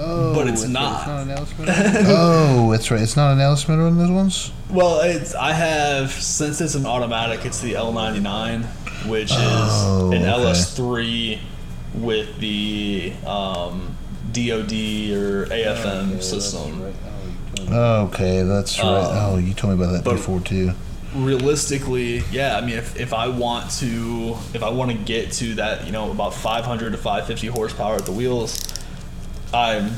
Speaker 3: Oh,
Speaker 2: But it's
Speaker 3: that's right,
Speaker 2: not.
Speaker 3: It's not an announcement. <laughs>
Speaker 1: oh, that's right. It's not an LS motor on those ones.
Speaker 2: Well, it's I have since it's an automatic, it's the L99, which is
Speaker 1: Oh,
Speaker 2: an
Speaker 1: okay.
Speaker 2: LS3 with the um, DoD or AFM system.
Speaker 1: Okay, that's right.
Speaker 2: Um,
Speaker 1: oh, you told me about that
Speaker 2: but-
Speaker 1: before too.
Speaker 2: Realistically, yeah, I mean, if, if I want to, if I want to get to that, you know, about 500 to 550 horsepower at the wheels, I'm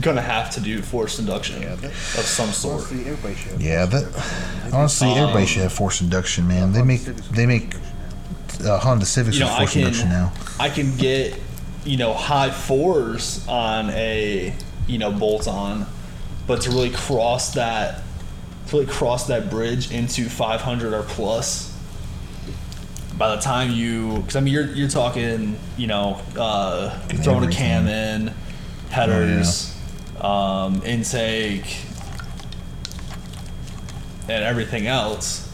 Speaker 2: gonna have to do forced induction
Speaker 3: Yeah, that-
Speaker 2: of some sort.
Speaker 3: Honestly, everybody should. have
Speaker 1: Yeah, that. Honestly, everybody should have forced induction, man. They make they make uh, Honda Civics
Speaker 2: You know,
Speaker 1: with
Speaker 2: I
Speaker 1: forced
Speaker 2: can,
Speaker 1: induction now.
Speaker 2: I can get, you know, high fours on a, you know, bolt on, but to really cross that, to really cross that bridge into 500 or plus, by the time you, because I mean, you're you're talking, you know, uh,
Speaker 1: Getting
Speaker 2: throwing a cam in, headers, um, intake, and everything else.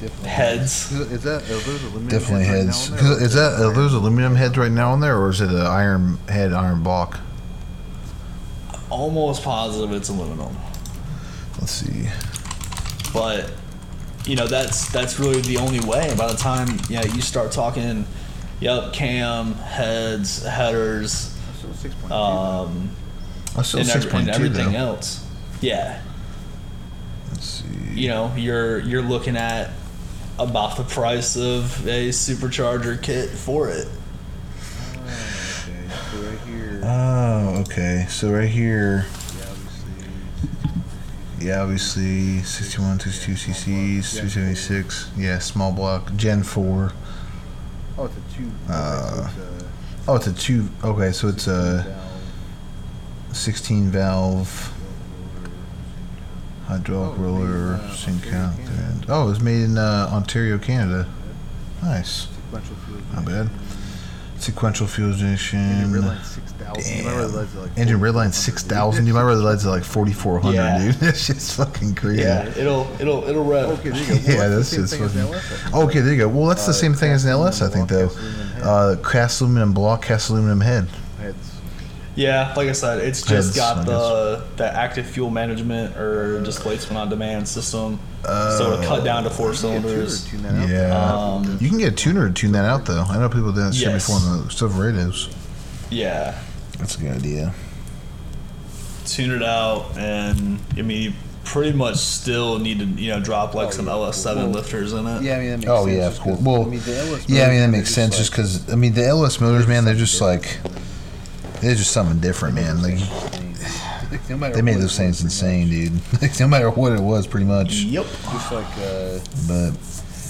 Speaker 3: Definitely.
Speaker 2: Heads.
Speaker 3: Is, is that are those aluminum
Speaker 1: Definitely
Speaker 3: heads right
Speaker 1: heads.
Speaker 3: now on there,
Speaker 1: 'Cause
Speaker 3: or
Speaker 1: is that are
Speaker 3: iron?
Speaker 1: those aluminum heads right now on there, or is it an iron head, iron block?
Speaker 2: Almost positive it's aluminum.
Speaker 1: Let's see.
Speaker 2: but you know that's that's really the only way. By the time yeah you start talking, yep, cam, heads, headers,
Speaker 3: So 6.2.
Speaker 2: um,
Speaker 1: I still
Speaker 2: and,
Speaker 1: six point
Speaker 2: and everything
Speaker 1: though.
Speaker 2: else. Yeah,
Speaker 1: Let's see.
Speaker 2: you know you're you're looking at about the price of a supercharger kit for it.
Speaker 3: Oh, okay. So right here, yeah, obviously.
Speaker 1: yeah, 61, 62 cc's, 376. Yeah, small block, Gen 4.
Speaker 3: Oh, it's a two.
Speaker 1: Uh,
Speaker 3: okay, so it's a
Speaker 1: Oh, it's a two. Okay, so it's a 16 valve hydraulic
Speaker 3: Oh,
Speaker 1: roller,
Speaker 3: uh,
Speaker 1: sync count. Oh, it was made in uh, Ontario, Canada. Nice. Not bad.
Speaker 3: Injection.
Speaker 1: Sequential fuel
Speaker 3: Engine
Speaker 1: injection.
Speaker 3: redline 6000. You might rather leads at like
Speaker 1: Engine redline
Speaker 3: 4400,
Speaker 1: 6000. You might rather leads at like 4400,
Speaker 2: Yeah.
Speaker 1: dude. <laughs> That's just fucking crazy.
Speaker 2: Yeah, it'll it'll it'll rev.
Speaker 3: Okay, there you go. <laughs> Well,
Speaker 1: Yeah,
Speaker 3: that's
Speaker 1: that's
Speaker 3: the
Speaker 1: just
Speaker 3: same thing as
Speaker 1: fucking-
Speaker 3: LS,
Speaker 1: Okay, there you go. Well, that's the
Speaker 3: Uh,
Speaker 1: same thing as an LS, I think, though.
Speaker 3: aluminum block, cast aluminum head.
Speaker 1: Uh, cast aluminum block, cast aluminum head.
Speaker 3: Heads.
Speaker 2: Yeah, like I said, it's just
Speaker 1: Heads,
Speaker 2: got the the active fuel management or displacement on demand system, so it'll cut down to four
Speaker 3: You can get two or
Speaker 2: cylinders.
Speaker 3: tune that out.
Speaker 1: Yeah.
Speaker 2: Um,
Speaker 1: You can get a tuner to tune that out, though. I know people did that shit
Speaker 2: Yes.
Speaker 1: before on the Silverados.
Speaker 2: Yeah,
Speaker 1: That's a good idea.
Speaker 2: tune it out, and I mean, you pretty much still need to you know drop like
Speaker 3: Oh,
Speaker 2: some
Speaker 3: yeah.
Speaker 2: LS7
Speaker 3: Well,
Speaker 2: lifters in it.
Speaker 3: Yeah, I mean that makes
Speaker 1: Oh
Speaker 3: sense.
Speaker 1: yeah,
Speaker 3: just
Speaker 1: of course.
Speaker 3: 'cause,
Speaker 1: Well,
Speaker 3: I mean, the LS
Speaker 1: yeah, I mean that makes
Speaker 3: they're
Speaker 1: sense just
Speaker 3: like-
Speaker 1: because I mean the LS motors, man, they're just
Speaker 3: something
Speaker 1: like they're just something different, man. Like
Speaker 3: no
Speaker 1: they made those things
Speaker 3: was, pretty
Speaker 1: insane, dude. <laughs> Like, no matter what it was, pretty much.
Speaker 2: Yep.
Speaker 3: Just like uh,
Speaker 1: But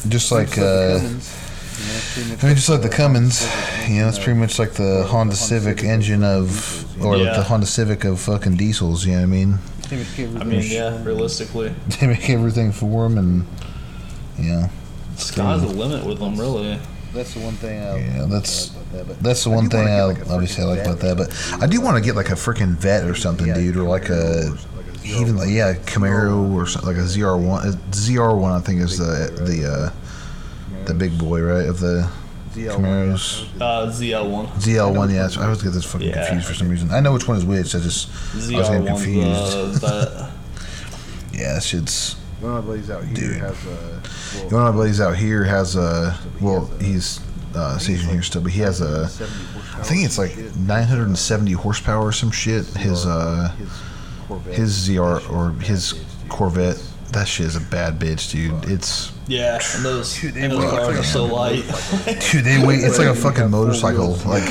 Speaker 1: just like
Speaker 3: the
Speaker 1: uh,
Speaker 3: Cummins, you know,
Speaker 1: I mean, just like the Cummins, you know, it's pretty much like the Honda Civic engine of, or
Speaker 3: know.
Speaker 1: like the Honda Civic of fucking diesels. You know what I mean?
Speaker 3: They make everything
Speaker 2: I mean, yeah, realistically, <laughs>
Speaker 1: They make everything for them, and yeah,
Speaker 2: sky's the limit with them, really.
Speaker 3: That's the one thing I
Speaker 1: Yeah, that's-
Speaker 3: about that. But
Speaker 1: That's the one thing I
Speaker 3: like,
Speaker 1: obviously I like about that. But. I do want to get like a freaking vet or something,
Speaker 3: Yeah,
Speaker 1: dude, or like a
Speaker 3: or like a
Speaker 1: even like yeah Camaro or something like a ZR1. A ZR1 I think is the the uh, the big boy right of the
Speaker 3: ZL1,
Speaker 1: Camaros.
Speaker 2: Uh, ZL1.
Speaker 1: ZL1. Yeah, that's- I always get this fucking
Speaker 2: Yeah.
Speaker 1: confused for some reason. I know which one is which. I just I was getting confused.
Speaker 2: the, the <laughs>
Speaker 1: Yeah, that shit's.
Speaker 3: One of my buddies out here
Speaker 1: Dude.
Speaker 3: has a. Well,
Speaker 1: One of my buddies out here has a. Well, he's uh, stationed here still, but he has a.
Speaker 3: 70 horsepower
Speaker 1: I think it's like 970 horsepower or some shit. His uh.
Speaker 3: his
Speaker 1: ZR or his
Speaker 3: bad bitch, dude.
Speaker 1: Corvette. That shit is a bad bitch, dude. It's
Speaker 2: yeah, and those,
Speaker 3: Dude, they
Speaker 2: and those
Speaker 3: weigh
Speaker 2: cars are so <laughs> light.
Speaker 1: dude. They weigh. It's like a fucking motorcycle. Like,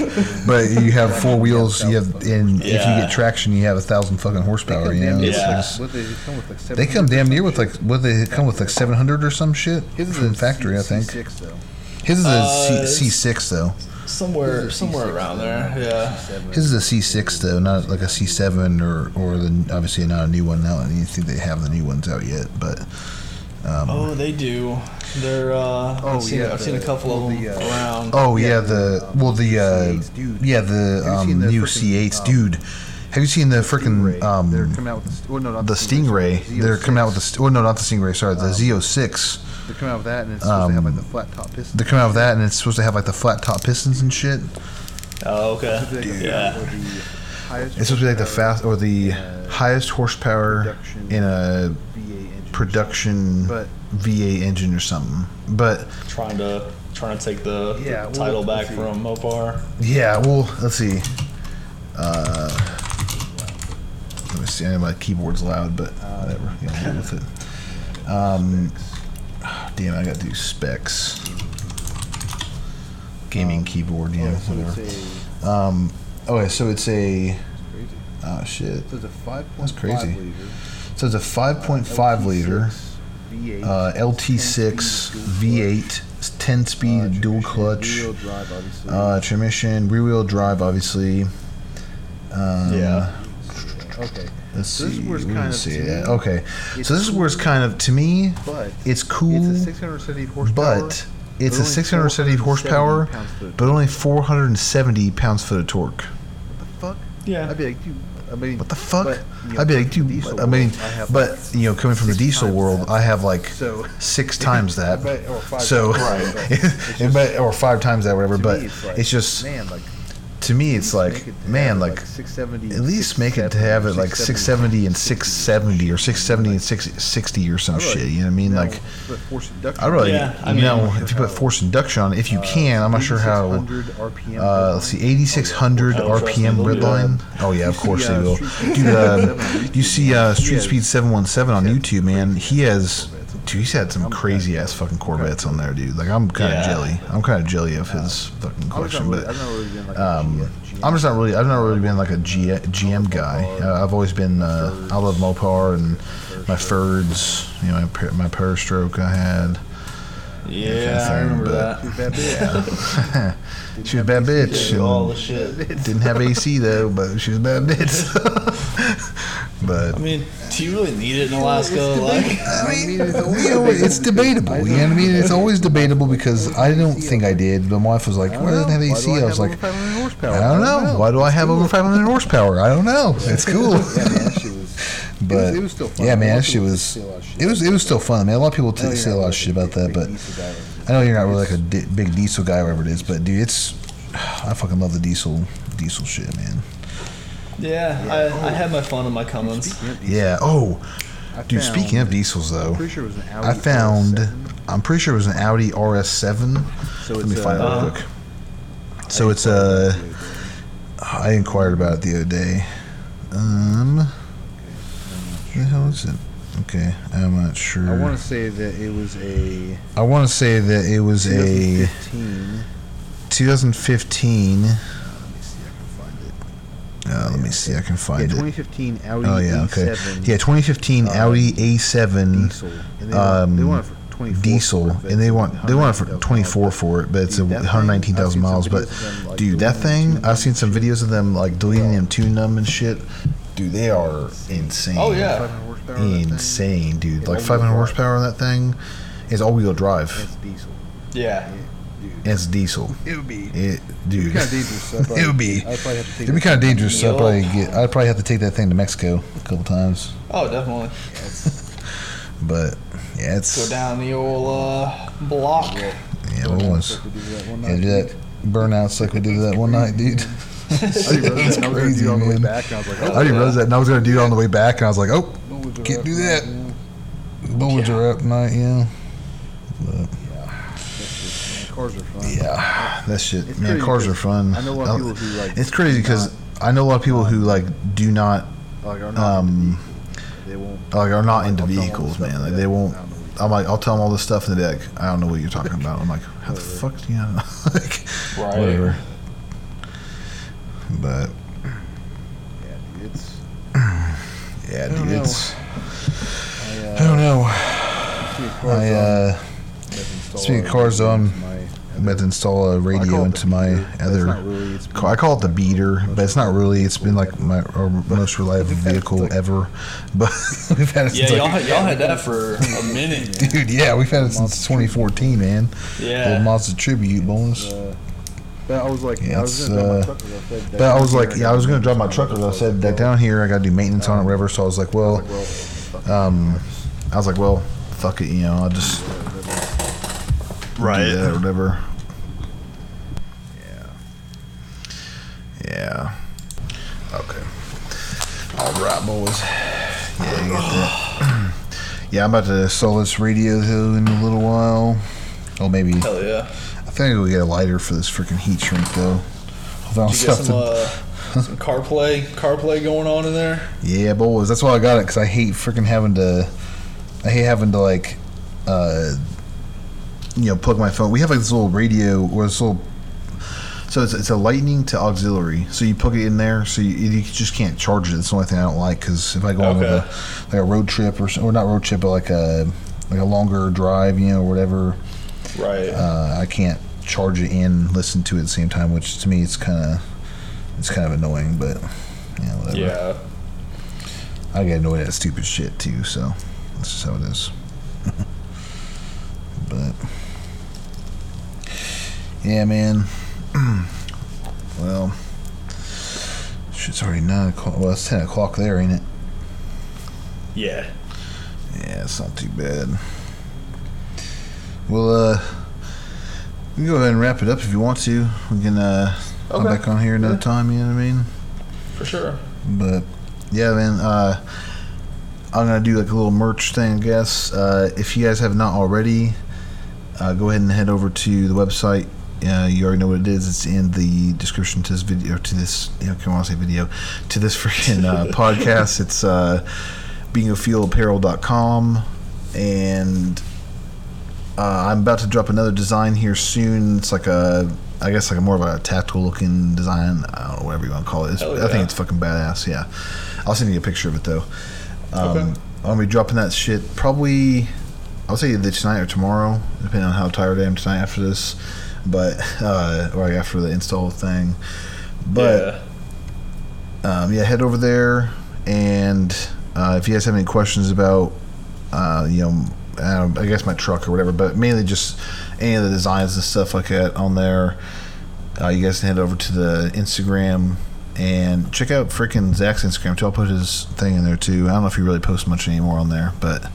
Speaker 1: but you have four wheels. You have, and if you get traction, you have a thousand fucking horsepower. You know,
Speaker 3: damn near
Speaker 1: It's
Speaker 2: Yeah.
Speaker 1: like-
Speaker 3: they come with like
Speaker 1: they
Speaker 3: 700
Speaker 1: come damn near with like what they come with like 700 or some shit
Speaker 3: His is
Speaker 1: from factory. I think his is a
Speaker 2: Uh,
Speaker 1: C, C6 though.
Speaker 2: somewhere,
Speaker 3: His is a
Speaker 2: somewhere around there. Yeah.
Speaker 1: His is a C6 though, not like a C7 or or the obviously not a new one now. I don't think they have the new ones out yet, but um,
Speaker 2: Oh, they do. They're. Uh,
Speaker 3: Oh,
Speaker 2: I've seen,
Speaker 3: yeah,
Speaker 2: I've seen a couple
Speaker 3: well,
Speaker 2: of them
Speaker 3: the, uh,
Speaker 2: around.
Speaker 1: Oh yeah,
Speaker 3: Yeah,
Speaker 1: the
Speaker 3: the, um,
Speaker 1: well the uh,
Speaker 3: C8s, dude.
Speaker 1: yeah the
Speaker 3: Have you
Speaker 1: um,
Speaker 3: seen the
Speaker 1: new
Speaker 3: frickin',
Speaker 1: C8s,
Speaker 3: um,
Speaker 1: dude. Have you seen the freaking
Speaker 3: Stingray. They're
Speaker 1: um
Speaker 3: coming out with the, well, no, not
Speaker 1: the Stingray?
Speaker 3: sorry,
Speaker 1: They're coming out with the
Speaker 3: Z06.
Speaker 1: well no not the Stingray sorry the
Speaker 3: Um,
Speaker 1: Z06.
Speaker 3: They're coming out with that, and it's supposed to have like
Speaker 1: um,
Speaker 3: the flat top piston.
Speaker 1: They're coming out with that and it's supposed to have like the flat top pistons and shit.
Speaker 2: Oh, okay.
Speaker 3: It's supposed to be, like,
Speaker 2: Yeah.
Speaker 3: the highest
Speaker 1: It's supposed to be like the fast or the highest horsepower in a
Speaker 3: V8 engine.
Speaker 1: Production
Speaker 3: But
Speaker 1: V8 engine or something. But
Speaker 2: Trying to trying to take the, the
Speaker 3: Yeah, well,
Speaker 2: title back
Speaker 3: let's
Speaker 2: from Mopar.
Speaker 1: yeah, well let's see. Uh, let me see. I know my keyboard's loud, but whatever. You know, deal with it. Um, damn, I got to do specs. Gaming
Speaker 3: Um,
Speaker 1: keyboard,
Speaker 3: oh,
Speaker 1: yeah,
Speaker 3: so
Speaker 1: whatever.
Speaker 3: it's a
Speaker 1: Um, okay, so it's a
Speaker 3: crazy.
Speaker 1: oh shit.
Speaker 3: So it's a 5.5
Speaker 1: That's crazy.
Speaker 3: liter.
Speaker 1: So it's a 5.5 liter uh, LT6 V8, 10 speed dual clutch,
Speaker 3: Rear-wheel drive, obviously.
Speaker 1: uh, transmission, rear wheel drive, obviously. Um,
Speaker 2: Yeah.
Speaker 3: Okay.
Speaker 1: Let's
Speaker 3: So this
Speaker 1: see.
Speaker 3: is where it's
Speaker 1: we
Speaker 3: kind
Speaker 1: can
Speaker 3: of-
Speaker 1: see
Speaker 3: to me,
Speaker 1: Okay, so this is where it's kind of to me.
Speaker 3: But
Speaker 1: It's cool,
Speaker 3: It's a 670 horsepower.
Speaker 1: but it's a
Speaker 3: only
Speaker 1: 670 horsepower,
Speaker 3: 470 pounds-foot.
Speaker 1: but only 470 pounds foot of torque.
Speaker 3: What the fuck?
Speaker 2: Yeah.
Speaker 3: I'd be like, dude. I mean,
Speaker 1: What the fuck?
Speaker 3: but, you know,
Speaker 1: I'd be like, dude. I mean,
Speaker 3: I
Speaker 1: but
Speaker 3: like,
Speaker 1: you know, coming from the diesel world,
Speaker 3: that.
Speaker 1: I have like
Speaker 3: So-
Speaker 1: six <laughs> times that.
Speaker 3: Or five
Speaker 1: so,
Speaker 3: times that. <laughs> It's
Speaker 1: it or five times that, whatever. But
Speaker 3: me, it's, like,
Speaker 1: it's just
Speaker 3: man, like
Speaker 1: to me, it's like
Speaker 3: it
Speaker 1: man,
Speaker 3: have
Speaker 1: like
Speaker 3: 670
Speaker 1: at least make it to have it like 670 and 670 or 670 and 660 or some shit. You know what I mean? Like. I really,
Speaker 2: Yeah, I
Speaker 1: you
Speaker 2: mean-
Speaker 1: know, if you put force induction on, it, if you can, I'm not sure how.
Speaker 3: 8600 RPM.
Speaker 1: Uh, let's see, 8600
Speaker 2: Oh, trust me,
Speaker 1: RPM redline. Oh yeah, of <laughs> course
Speaker 3: see,
Speaker 1: they
Speaker 3: uh,
Speaker 1: will. Dude, uh, you see uh, Street Speed 717 on YouTube, man. He has, dude, he's had some crazy ass fucking Corvettes on there, dude. Like I'm kind of
Speaker 2: Yeah.
Speaker 1: jelly. I'm kind of jelly of his fucking
Speaker 3: I was
Speaker 1: collection,
Speaker 3: really,
Speaker 1: but.
Speaker 3: I've not really been like
Speaker 1: Um,
Speaker 3: a G-
Speaker 1: I'm just not really. I've not really been like a G, GM guy. Uh, I've always been. Uh, I love Mopar and my Fords. You know, my, my Powerstroke I had.
Speaker 2: Yeah, I remember
Speaker 1: but-
Speaker 2: that.
Speaker 3: Bad bitch.
Speaker 1: She was a bad bitch.
Speaker 2: Yeah, <laughs> all the shit.
Speaker 1: Didn't have AC though, but she was a bad bitch. <laughs> but
Speaker 2: I mean, do you really need it in Alaska? Like,
Speaker 1: I mean, you know, it's debatable. You know what I mean? It's always debatable because I don't think I did. But my wife was like, "Why doesn't it have AC?" I was like, "I don't know. Why do I have over 500 horsepower? I don't know. It's cool." <laughs>
Speaker 3: Yeah, man, that was. It was still fun.
Speaker 1: yeah, man, that shit was
Speaker 3: say a lot of shit.
Speaker 1: it was it was still fun. I mean, a lot of people t-
Speaker 3: I know
Speaker 1: say a lot
Speaker 3: not
Speaker 1: of shit about that, but. I know you're not really like a di- big diesel guy, or whatever it is. But dude, it's <sighs> I fucking love the diesel diesel shit, man.
Speaker 2: yeah, I, I had my fun in my Cummins.
Speaker 3: Speaking of diesel,
Speaker 1: Yeah. Oh,
Speaker 3: I
Speaker 1: dude.
Speaker 3: found-
Speaker 1: Speaking of diesels, though,
Speaker 3: I'm sure it was an Audi
Speaker 1: I found.
Speaker 3: RS7.
Speaker 1: I'm pretty sure it was an Audi RS7.
Speaker 3: So
Speaker 1: Let me
Speaker 3: it's,
Speaker 1: find it
Speaker 3: uh,
Speaker 1: real quick. So it's uh, I inquired about it the other day. Um, what the hell is it? Okay, I'm not sure.
Speaker 3: I want to say that it was a
Speaker 1: I want to say that it was a
Speaker 3: 2015.
Speaker 1: 2015.
Speaker 3: Let me see. I can find it.
Speaker 1: Uh, let me see. I can
Speaker 3: Yeah,
Speaker 1: find it.
Speaker 3: 2015 Audi
Speaker 1: Oh yeah, okay.
Speaker 3: A7
Speaker 1: Yeah, 2015
Speaker 3: uh,
Speaker 1: Audi A7
Speaker 3: diesel. And they, want, they
Speaker 1: um,
Speaker 3: want it for 24
Speaker 1: diesel,
Speaker 3: for
Speaker 1: and they want they want it for 24 for it, but it's
Speaker 3: Dude, that
Speaker 1: 119,000 miles. But
Speaker 3: them, like,
Speaker 1: dude, that thing, I've seen some videos of them like deleting them, tuning them, and shit. Dude, they are insane.
Speaker 2: Oh, yeah.
Speaker 3: 500 horsepower on that thing.
Speaker 1: insane, dude.
Speaker 3: Yeah,
Speaker 1: Like 500 horsepower on that thing is all-wheel drive.
Speaker 3: It's diesel.
Speaker 2: Yeah.
Speaker 3: Dude,
Speaker 1: It's diesel.
Speaker 3: it would be
Speaker 1: It, dude.
Speaker 3: kind of dangerous. So I'd <laughs>
Speaker 1: It would be.
Speaker 3: I'd probably have to take
Speaker 1: It'd be
Speaker 3: that
Speaker 1: kind of
Speaker 3: thing-
Speaker 1: dangerous. So I'd probably get. I'd probably have to take that thing to Mexico a couple times.
Speaker 2: Oh, definitely. <laughs>
Speaker 1: But yeah, it's
Speaker 2: Go down the old uh, block.
Speaker 1: yeah, what was
Speaker 3: Like we did that one
Speaker 1: yeah, do that burnouts like we did that one night, dude. <laughs>
Speaker 3: I already wrote that, I was gonna do it on the way
Speaker 1: man.
Speaker 3: back, and I was like,
Speaker 1: I
Speaker 3: oh,
Speaker 1: already realized that, and I was gonna do it on the way back. And I was like, oh,
Speaker 3: Bullets
Speaker 1: can't do
Speaker 3: tonight,
Speaker 1: that.
Speaker 3: yeah.
Speaker 1: bullets are up night, yeah.
Speaker 3: Yeah, that's just, cars are fun.
Speaker 1: Yeah, that shit,
Speaker 3: It's
Speaker 1: man.
Speaker 3: crazy
Speaker 1: Cars are fun.
Speaker 3: I know a lot of people who like.
Speaker 1: It's crazy because I know a lot of people who like do not
Speaker 3: like are not
Speaker 1: um,
Speaker 3: they won't.
Speaker 1: like are not
Speaker 3: Like,
Speaker 1: into
Speaker 3: I'll tell them
Speaker 1: vehicles, man.
Speaker 3: like
Speaker 1: Like they won't.
Speaker 3: I don't know what
Speaker 1: I'm like, I'll tell them all this stuff, and they're like, I don't know what you're talking <laughs> about. I'm like, how the fuck do you know? <laughs> like,
Speaker 2: Right.
Speaker 1: whatever. But
Speaker 3: Yeah, dude, it's.
Speaker 1: yeah, dude, it's.
Speaker 3: I, uh,
Speaker 1: I don't know.
Speaker 3: speaking of cars,
Speaker 1: I uh,
Speaker 3: I've
Speaker 1: speaking of
Speaker 3: a
Speaker 1: cars, um, I'm about to install a radio
Speaker 3: call it
Speaker 1: into
Speaker 3: the
Speaker 1: my
Speaker 3: beater, but it's
Speaker 1: other.
Speaker 3: not really, it's
Speaker 1: I call it the beater, but it's not really. It's been like my our <laughs> most reliable vehicle ever. <laughs> But we've had it
Speaker 2: Yeah,
Speaker 1: since
Speaker 2: y'all,
Speaker 1: like,
Speaker 2: had- y'all had that for a minute. <laughs>
Speaker 1: dude. Yeah, we've had it since 2014, man. The
Speaker 2: Yeah.
Speaker 1: Mazda Tribute bonus.
Speaker 3: Uh, but I was like,
Speaker 1: Yeah,
Speaker 3: I was gonna drive my
Speaker 1: uh,
Speaker 3: truck, but I said
Speaker 1: But I was
Speaker 3: down
Speaker 1: like,
Speaker 3: here,
Speaker 1: yeah, I was gonna drive my
Speaker 3: gotta
Speaker 1: truck,
Speaker 3: do
Speaker 1: I said that down here I gotta do maintenance on it, whatever. So I was like, well,
Speaker 3: Well,
Speaker 1: um, I was like, well, fuck it, you know, I'll just do that or whatever.
Speaker 3: Yeah.
Speaker 1: Yeah. Okay. All right, boys. Yeah, you get that. <clears throat> yeah, I'm about to install this radio though in a little while. Oh, maybe.
Speaker 2: Hell yeah.
Speaker 1: I think we get a lighter for this freaking heat shrink though. I found
Speaker 2: you get some, uh, <laughs> some CarPlay, CarPlay going on in there?
Speaker 1: Yeah, boys. That's why I got it because I hate freaking having to. I hate having to like, uh, you know, plug my phone. We have like this little radio or this little. So it's, it's a lightning to auxiliary. So you plug it in there, so you, you just can't charge it. It's the only thing I don't like because if I go on
Speaker 2: Okay.
Speaker 1: a like a road trip or or not road trip, but like a like a longer drive, you know, or whatever,
Speaker 2: Right.
Speaker 1: uh, I can't charge it in, listen to it at the same time. Which to me, it's kind of it's kind of annoying, but yeah, whatever.
Speaker 2: yeah.
Speaker 1: I get annoyed at stupid shit too. So that's just how it is. <laughs> but yeah, man. <clears throat> well, shit's already nine o'clock. Well, it's ten o'clock there, ain't it?
Speaker 2: Yeah.
Speaker 1: Yeah, it's not too bad. Well, uh, we can go ahead and wrap it up if you want to. We can uh, come back on here another
Speaker 2: Yeah.
Speaker 1: time. You know what I mean?
Speaker 2: For sure.
Speaker 1: But yeah, man. Uh, I'm gonna do like a little merch thing, I guess. Uh, if you guys have not already, uh, go ahead and head over to the website. Uh, you already know what it is. It's in the description to this video, to this. You know, can I say video? To this freaking uh, <laughs> podcast. It's uh, bingofuelapparel.com, and uh, I'm about to drop another design here soon. It's like a, I guess like a more of a tactical looking design. I don't know whatever you want to call it.
Speaker 2: Hell
Speaker 1: I think it's fucking badass. Yeah, I'll send you a picture of it though. Um,
Speaker 2: Okay.
Speaker 1: I'm gonna be dropping that shit probably. I'll say either tonight or tomorrow, depending on how tired I am tonight after this. But <laughs> uh, or like after the install thing. But
Speaker 2: yeah.
Speaker 1: um, yeah, head over there, and uh, if you guys have any questions about, uh, you know, I, I guess my truck or whatever, but mainly just any of the designs and stuff like that on there, uh, you guys can head over to the Instagram and check out freaking Zach's Instagram too. I'll put his thing in there too. I don't know if he really posts much anymore on there, but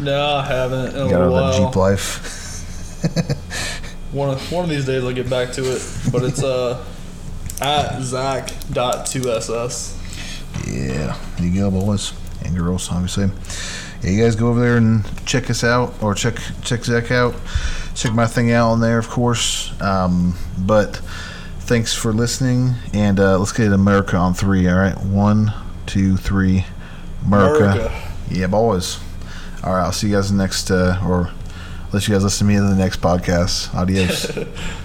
Speaker 2: No, I haven't in a
Speaker 1: got that
Speaker 2: while.
Speaker 1: Jeep life.
Speaker 2: One of, one of these days I'll get back to it. But it's uh at Zach.2ss.
Speaker 1: Yeah, you go, boys and girls, obviously. Yeah, you guys go over there and check us out, or check check Zach out. Check my thing out on there, of course. Um, but thanks for listening, and uh, let's get America on three. All right, one, two, three, America.
Speaker 2: America.
Speaker 1: Yeah, boys. All right, I'll see you guys next, uh, or let you guys listen to me in the next podcast. Adios. <laughs>